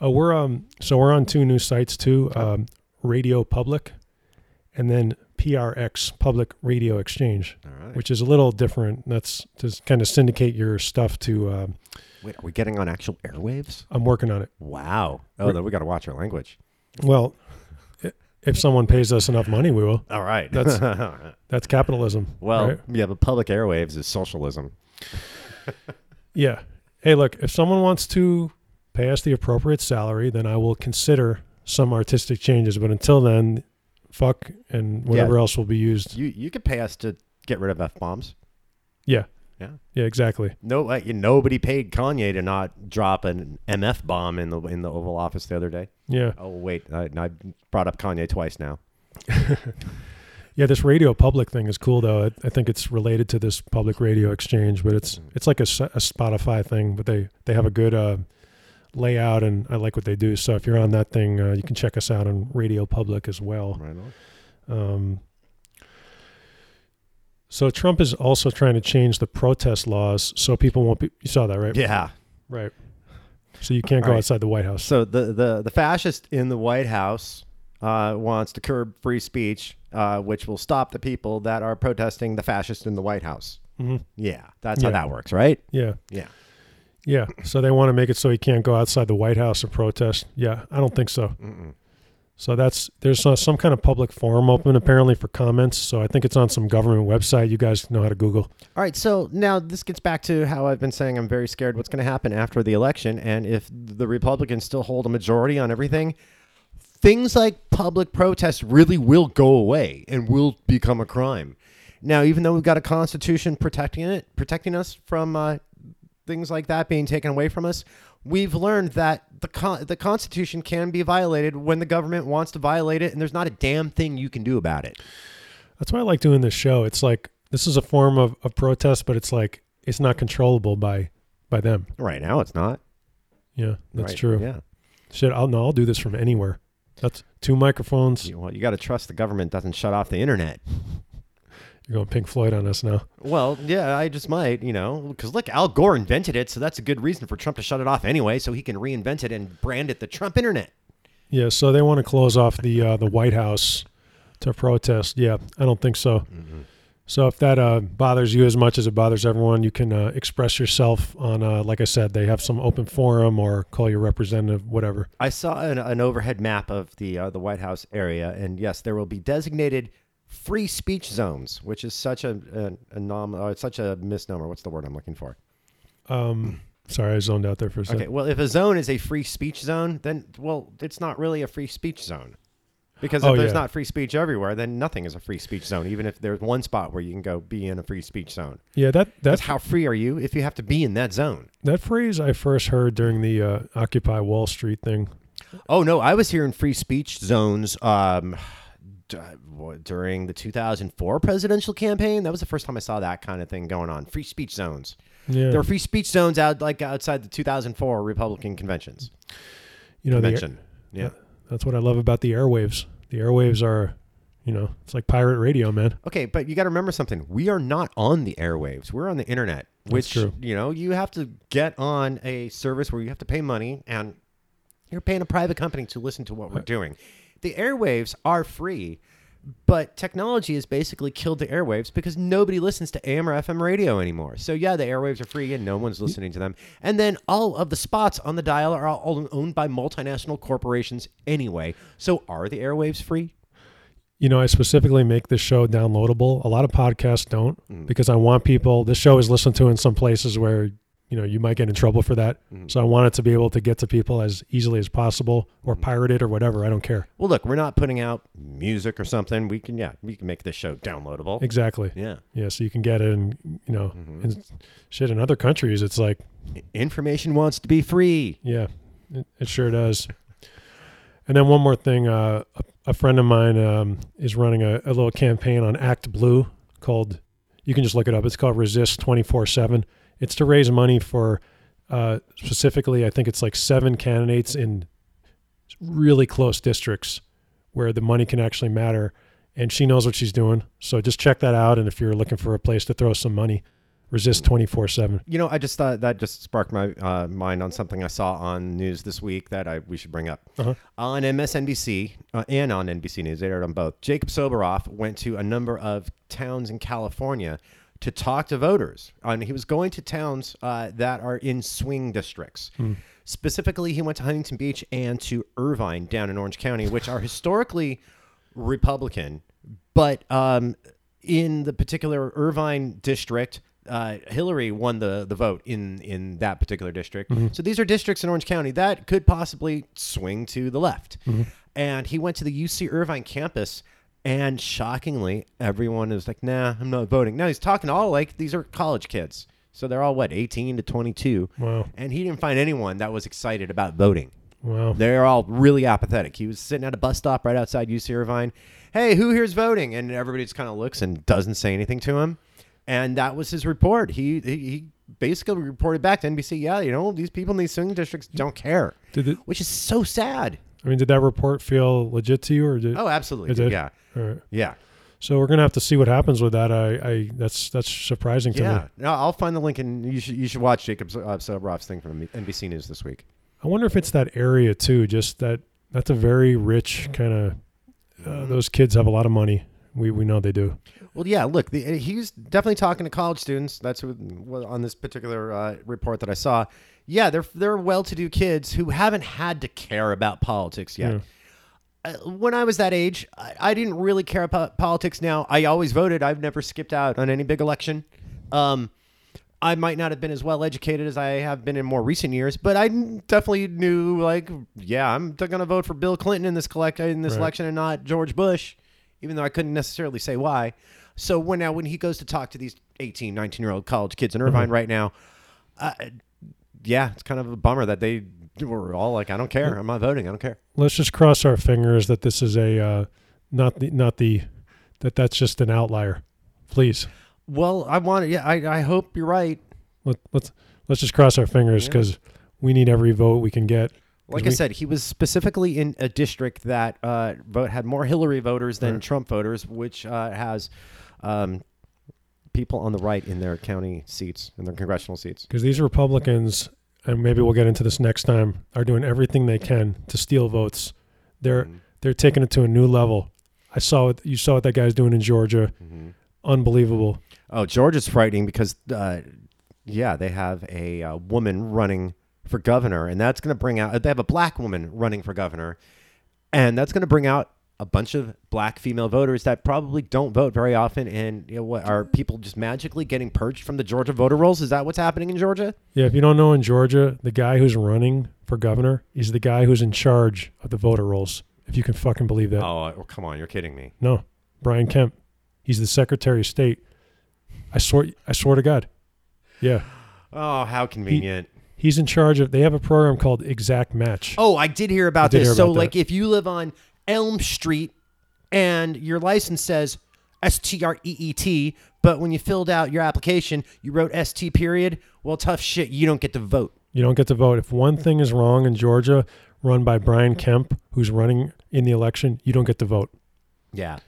Speaker 1: Uh, we're um so we're on two new sites too, um, Radio Public, and then PRX Public Radio Exchange,
Speaker 2: right.
Speaker 1: which is a little different. That's to kind of syndicate your stuff to. Um,
Speaker 2: Wait, are we getting on actual airwaves?
Speaker 1: I'm working on it.
Speaker 2: Wow. Oh, then we got to watch our language.
Speaker 1: Well, if someone pays us enough money, we will.
Speaker 2: All right.
Speaker 1: That's- That's capitalism.
Speaker 2: well,
Speaker 1: right?
Speaker 2: yeah, but public airwaves is socialism.
Speaker 1: Yeah. Hey, look, if someone wants to pay us the appropriate salary, then I will consider some artistic changes. But until then, fuck and whatever else will be used.
Speaker 2: You you could pay us to get rid of f bombs.
Speaker 1: Yeah.
Speaker 2: Yeah.
Speaker 1: Yeah, exactly.
Speaker 2: No, uh, nobody paid Kanye to not drop an MF bomb in the in the Oval Office the other day.
Speaker 1: Yeah.
Speaker 2: Oh wait, I, I brought up Kanye twice now.
Speaker 1: Yeah, this radio public thing is cool though. I, I think it's related to this public radio exchange, but it's it's like a Spotify thing, but they they have a good uh, layout and I like what they do. So if you're on that thing, uh, you can check us out on Radio Public as well.
Speaker 2: Right on.
Speaker 1: Um, so Trump is also trying to change the protest laws so people won't be. You saw that, right?
Speaker 2: Yeah.
Speaker 1: Right. So you can't go
Speaker 2: right.
Speaker 1: outside the White House.
Speaker 2: So the the the fascist in the White House uh, wants to curb free speech, uh, which will stop the people that are protesting the fascist in the White House.
Speaker 1: Mhm.
Speaker 2: Yeah, that's
Speaker 1: Yeah.
Speaker 2: how that works, right?
Speaker 1: Yeah.
Speaker 2: Yeah.
Speaker 1: Yeah. So they want to make it so he can't go outside the White House and protest. Yeah. I don't think so.
Speaker 2: Mm-mm.
Speaker 1: So that's there's uh, some kind of public forum open apparently for comments. So I think it's on some government website. You guys know how to Google.
Speaker 2: All right, so now this gets back to how I've been saying I'm very scared what's going to happen after the election. And if the Republicans still hold a majority on everything, things like public protests really will go away and will become a crime. Now, even though we've got a constitution protecting it, protecting us from uh, things like that being taken away from us, we've learned that the con- the Constitution can be violated when the government wants to violate it, and there's not a damn thing you can do about it.
Speaker 1: That's why I like doing this show. It's like this is a form of, of protest, but it's like it's not controllable by by them.
Speaker 2: Right now, it's not.
Speaker 1: Yeah, that's
Speaker 2: Right,
Speaker 1: true.
Speaker 2: Yeah.
Speaker 1: Shit, I'll no, I'll do this from anywhere. That's two microphones.
Speaker 2: You, well, you got to trust the government doesn't shut off the internet.
Speaker 1: You're going Pink Floyd on us now.
Speaker 2: Well, yeah, I just might, you know, because look, Al Gore invented it, so that's a good reason for Trump to shut it off anyway, so he can reinvent it and brand it the Trump internet.
Speaker 1: Yeah, so they want to close off the uh, the White House to protest. Yeah, I don't think so.
Speaker 2: Mm-hmm.
Speaker 1: So if that uh, bothers you as much as it bothers everyone, you can uh, express yourself on, uh, like I said, they have some open forum or call your representative, whatever.
Speaker 2: I saw an, an overhead map of the uh, the White House area, and yes, there will be designated free speech zones, which is such a, a, a nom, uh, it's such a misnomer. What's the word I'm looking for?
Speaker 1: Um, sorry, I zoned out there for a second.
Speaker 2: Okay, well, if a zone is a free speech zone, then well, it's not really a free speech zone. Because if
Speaker 1: Oh,
Speaker 2: there's
Speaker 1: yeah.
Speaker 2: not free speech everywhere, then nothing is a free speech zone. Even if there's one spot where you can go be in a free speech zone.
Speaker 1: Yeah, that
Speaker 2: That's
Speaker 1: that
Speaker 2: how free are you if you have to be in that zone?
Speaker 1: that phrase I first heard during the uh, Occupy Wall Street thing.
Speaker 2: Oh no, I was hearing free speech zones um, Uh, during the 2004 presidential campaign. That was the first time I saw that kind of thing going on. Free speech zones.
Speaker 1: Yeah,
Speaker 2: There were free speech zones out like outside the 2004 Republican conventions.
Speaker 1: you know, the,
Speaker 2: Convention. yeah.
Speaker 1: that's what I love about the airwaves. The airwaves are, you know, it's like pirate radio, man.
Speaker 2: Okay, but you got to remember something. We are not on the airwaves. We're on the internet, which you know you have to get on a service where you have to pay money, and you're paying a private company to listen to what we're doing. The airwaves are free, but technology has basically killed the airwaves because nobody listens to AM or FM radio anymore. So yeah, the airwaves are free and no one's listening to them. And then all of the spots on the dial are all owned by multinational corporations anyway. So are the airwaves free?
Speaker 1: You know, I specifically make this show downloadable. A lot of podcasts don't mm. because I want people. This show is listened to in some places where you know you might get in trouble for that. So I want it to be able to get to people as easily as possible, or pirate it or whatever. I don't care.
Speaker 2: Well, look, we're not putting out music or something. We can, yeah, we can make this show downloadable.
Speaker 1: Exactly.
Speaker 2: Yeah.
Speaker 1: Yeah, so you can get it, and you know, and shit. In other countries, it's like,
Speaker 2: Information wants to be free.
Speaker 1: yeah, it, it sure does. And then one more thing, uh, a, a friend of mine um, is running a, a little campaign on Act Blue called. You can just look it up. It's called Resist twenty four seven. It's to raise money for uh, specifically, I think it's like seven candidates in really close districts where the money can actually matter. And she knows what she's doing. So just check that out. And if you're looking for a place to throw some money, resist 24 7.
Speaker 2: You know, I just thought that just sparked my uh, mind on something I saw on news this week that I we should bring up.
Speaker 1: Uh-huh.
Speaker 2: On MSNBC uh, and on NBC News, they aired on both. Jacob Soboroff went to a number of towns in California to talk to voters. And he was going to towns uh, that are in swing districts. Specifically, he went to Huntington Beach and to Irvine down in Orange County, which are historically Republican, but um, in the particular Irvine district, uh, Hillary won the, the vote in, in that particular district. So these are districts in Orange County that could possibly swing to the left. And he went to the UC Irvine campus, and shockingly, everyone is like, nah, I'm not voting. Now he's talking to all like these are college kids. So they're all what, 18 to 22.
Speaker 1: Wow.
Speaker 2: And he didn't find anyone that was excited about voting.
Speaker 1: Wow.
Speaker 2: They're all really apathetic. He was sitting at a bus stop right outside UC Irvine. Hey, who here's voting? And everybody just kind of looks and doesn't say anything to him. And that was his report. He, he he basically reported back to NBC. Yeah, you know these people in these swing districts don't care,
Speaker 1: Did it,
Speaker 2: which is so sad.
Speaker 1: I mean, did that report feel legit to you, or did?
Speaker 2: Oh, absolutely.
Speaker 1: It did?
Speaker 2: Yeah,
Speaker 1: All right.
Speaker 2: yeah,
Speaker 1: So we're gonna have to see what happens with that. I, I that's that's surprising to
Speaker 2: yeah.
Speaker 1: me.
Speaker 2: No, I'll find the link and you should you should watch Jacob uh, Soboroff's thing from NBC News this week.
Speaker 1: I wonder if it's that area too. Just that that's a very rich kind of. Uh, those kids have a lot of money. We we know they do.
Speaker 2: Well, yeah. Look, the, he's definitely talking to college students. That's what, on this particular uh, report that I saw. Yeah, they're they're well-to-do kids who haven't had to care about politics yet. Uh, when I was that age, I, I didn't really care about politics. Now, I always voted. I've never skipped out on any big election. Um, I might not have been as well educated as I have been in more recent years, but I definitely knew, like, yeah, I'm going to vote for Bill Clinton in this collect in this
Speaker 1: Right.
Speaker 2: election and not George Bush, even though I couldn't necessarily say why. So when now when he goes to talk to these 18, 19 year old college kids in Irvine right now, uh, yeah, it's kind of a bummer that they were all like, I don't care, I'm not voting, I don't care.
Speaker 1: Let's just cross our fingers that this is a uh, not the not the that that's just an outlier. Please
Speaker 2: Well, I want, to. yeah, I, I hope you're right.
Speaker 1: let let's let's just cross our fingers
Speaker 2: Yeah.
Speaker 1: because we need every vote we can get.
Speaker 2: Like
Speaker 1: we-
Speaker 2: I said, he was specifically in a district that uh, vote had more Hillary voters than
Speaker 1: Right.
Speaker 2: Trump voters, which uh, has um, people on the right in their county seats, in their congressional seats.
Speaker 1: because these Republicans, and maybe we'll get into this next time, are doing everything they can to steal votes. They're
Speaker 2: Mhm.
Speaker 1: they're taking it to a new level. I saw it. You saw what that guy's doing in Georgia.
Speaker 2: Mhm.
Speaker 1: Unbelievable.
Speaker 2: Oh, Georgia's frightening because, uh, yeah, they have a uh, woman running for governor, and that's going to bring out. They have a black woman running for governor, and that's going to bring out a bunch of black female voters that probably don't vote very often, and you know, what are people just magically getting purged from the Georgia voter rolls? Is that what's happening in Georgia?
Speaker 1: Yeah, if you don't know in Georgia, the guy who's running for governor is the guy who's in charge of the voter rolls. If you can fucking believe that.
Speaker 2: Oh, oh, come on, you're kidding me.
Speaker 1: No, Brian Kemp. He's the Secretary of State. I swear, I swear to God. Yeah,
Speaker 2: Oh, how convenient.
Speaker 1: he's in charge of. They have a program called Exact Match.
Speaker 2: Oh, I did hear about
Speaker 1: did
Speaker 2: this.
Speaker 1: hear
Speaker 2: so,
Speaker 1: about that.
Speaker 2: like, if you live on Elm Street and your license says S T R E E T, but when you filled out your application, you wrote S T period, well, tough shit. You don't get to vote.
Speaker 1: You don't get to vote. If one thing is wrong in Georgia, run by Brian Kemp, who's running in the election, you don't get to vote.
Speaker 2: Yeah.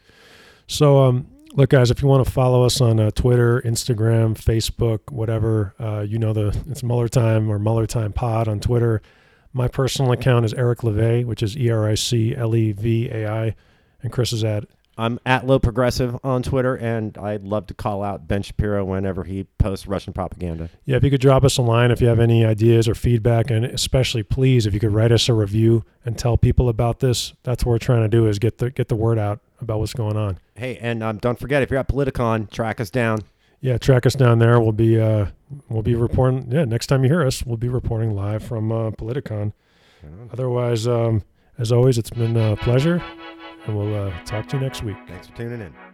Speaker 1: So, um, look, guys, if you want to follow us on uh, Twitter, Instagram, Facebook, whatever, uh, you know the it's Muller Time or Muller Time Pod on Twitter. My personal account is Eric Levai, which is E R I C L E V A I, and Chris is at
Speaker 2: I'm at Low Progressive on Twitter, and I'd love to call out Ben Shapiro whenever he posts Russian propaganda.
Speaker 1: Yeah, if you could drop us a line if you have any ideas or feedback, and especially please if you could write us a review and tell people about this. That's what we're trying to do is get the get the word out about what's going on.
Speaker 2: Hey, and um, don't forget if you're at Politicon, track us down.
Speaker 1: Yeah, track us down there. We'll be uh we'll be reporting. Yeah, next time you hear us, we'll be reporting live from uh, Politicon. Otherwise, um, as always, it's been a pleasure, and we'll uh, talk to you next week.
Speaker 2: Thanks for tuning in.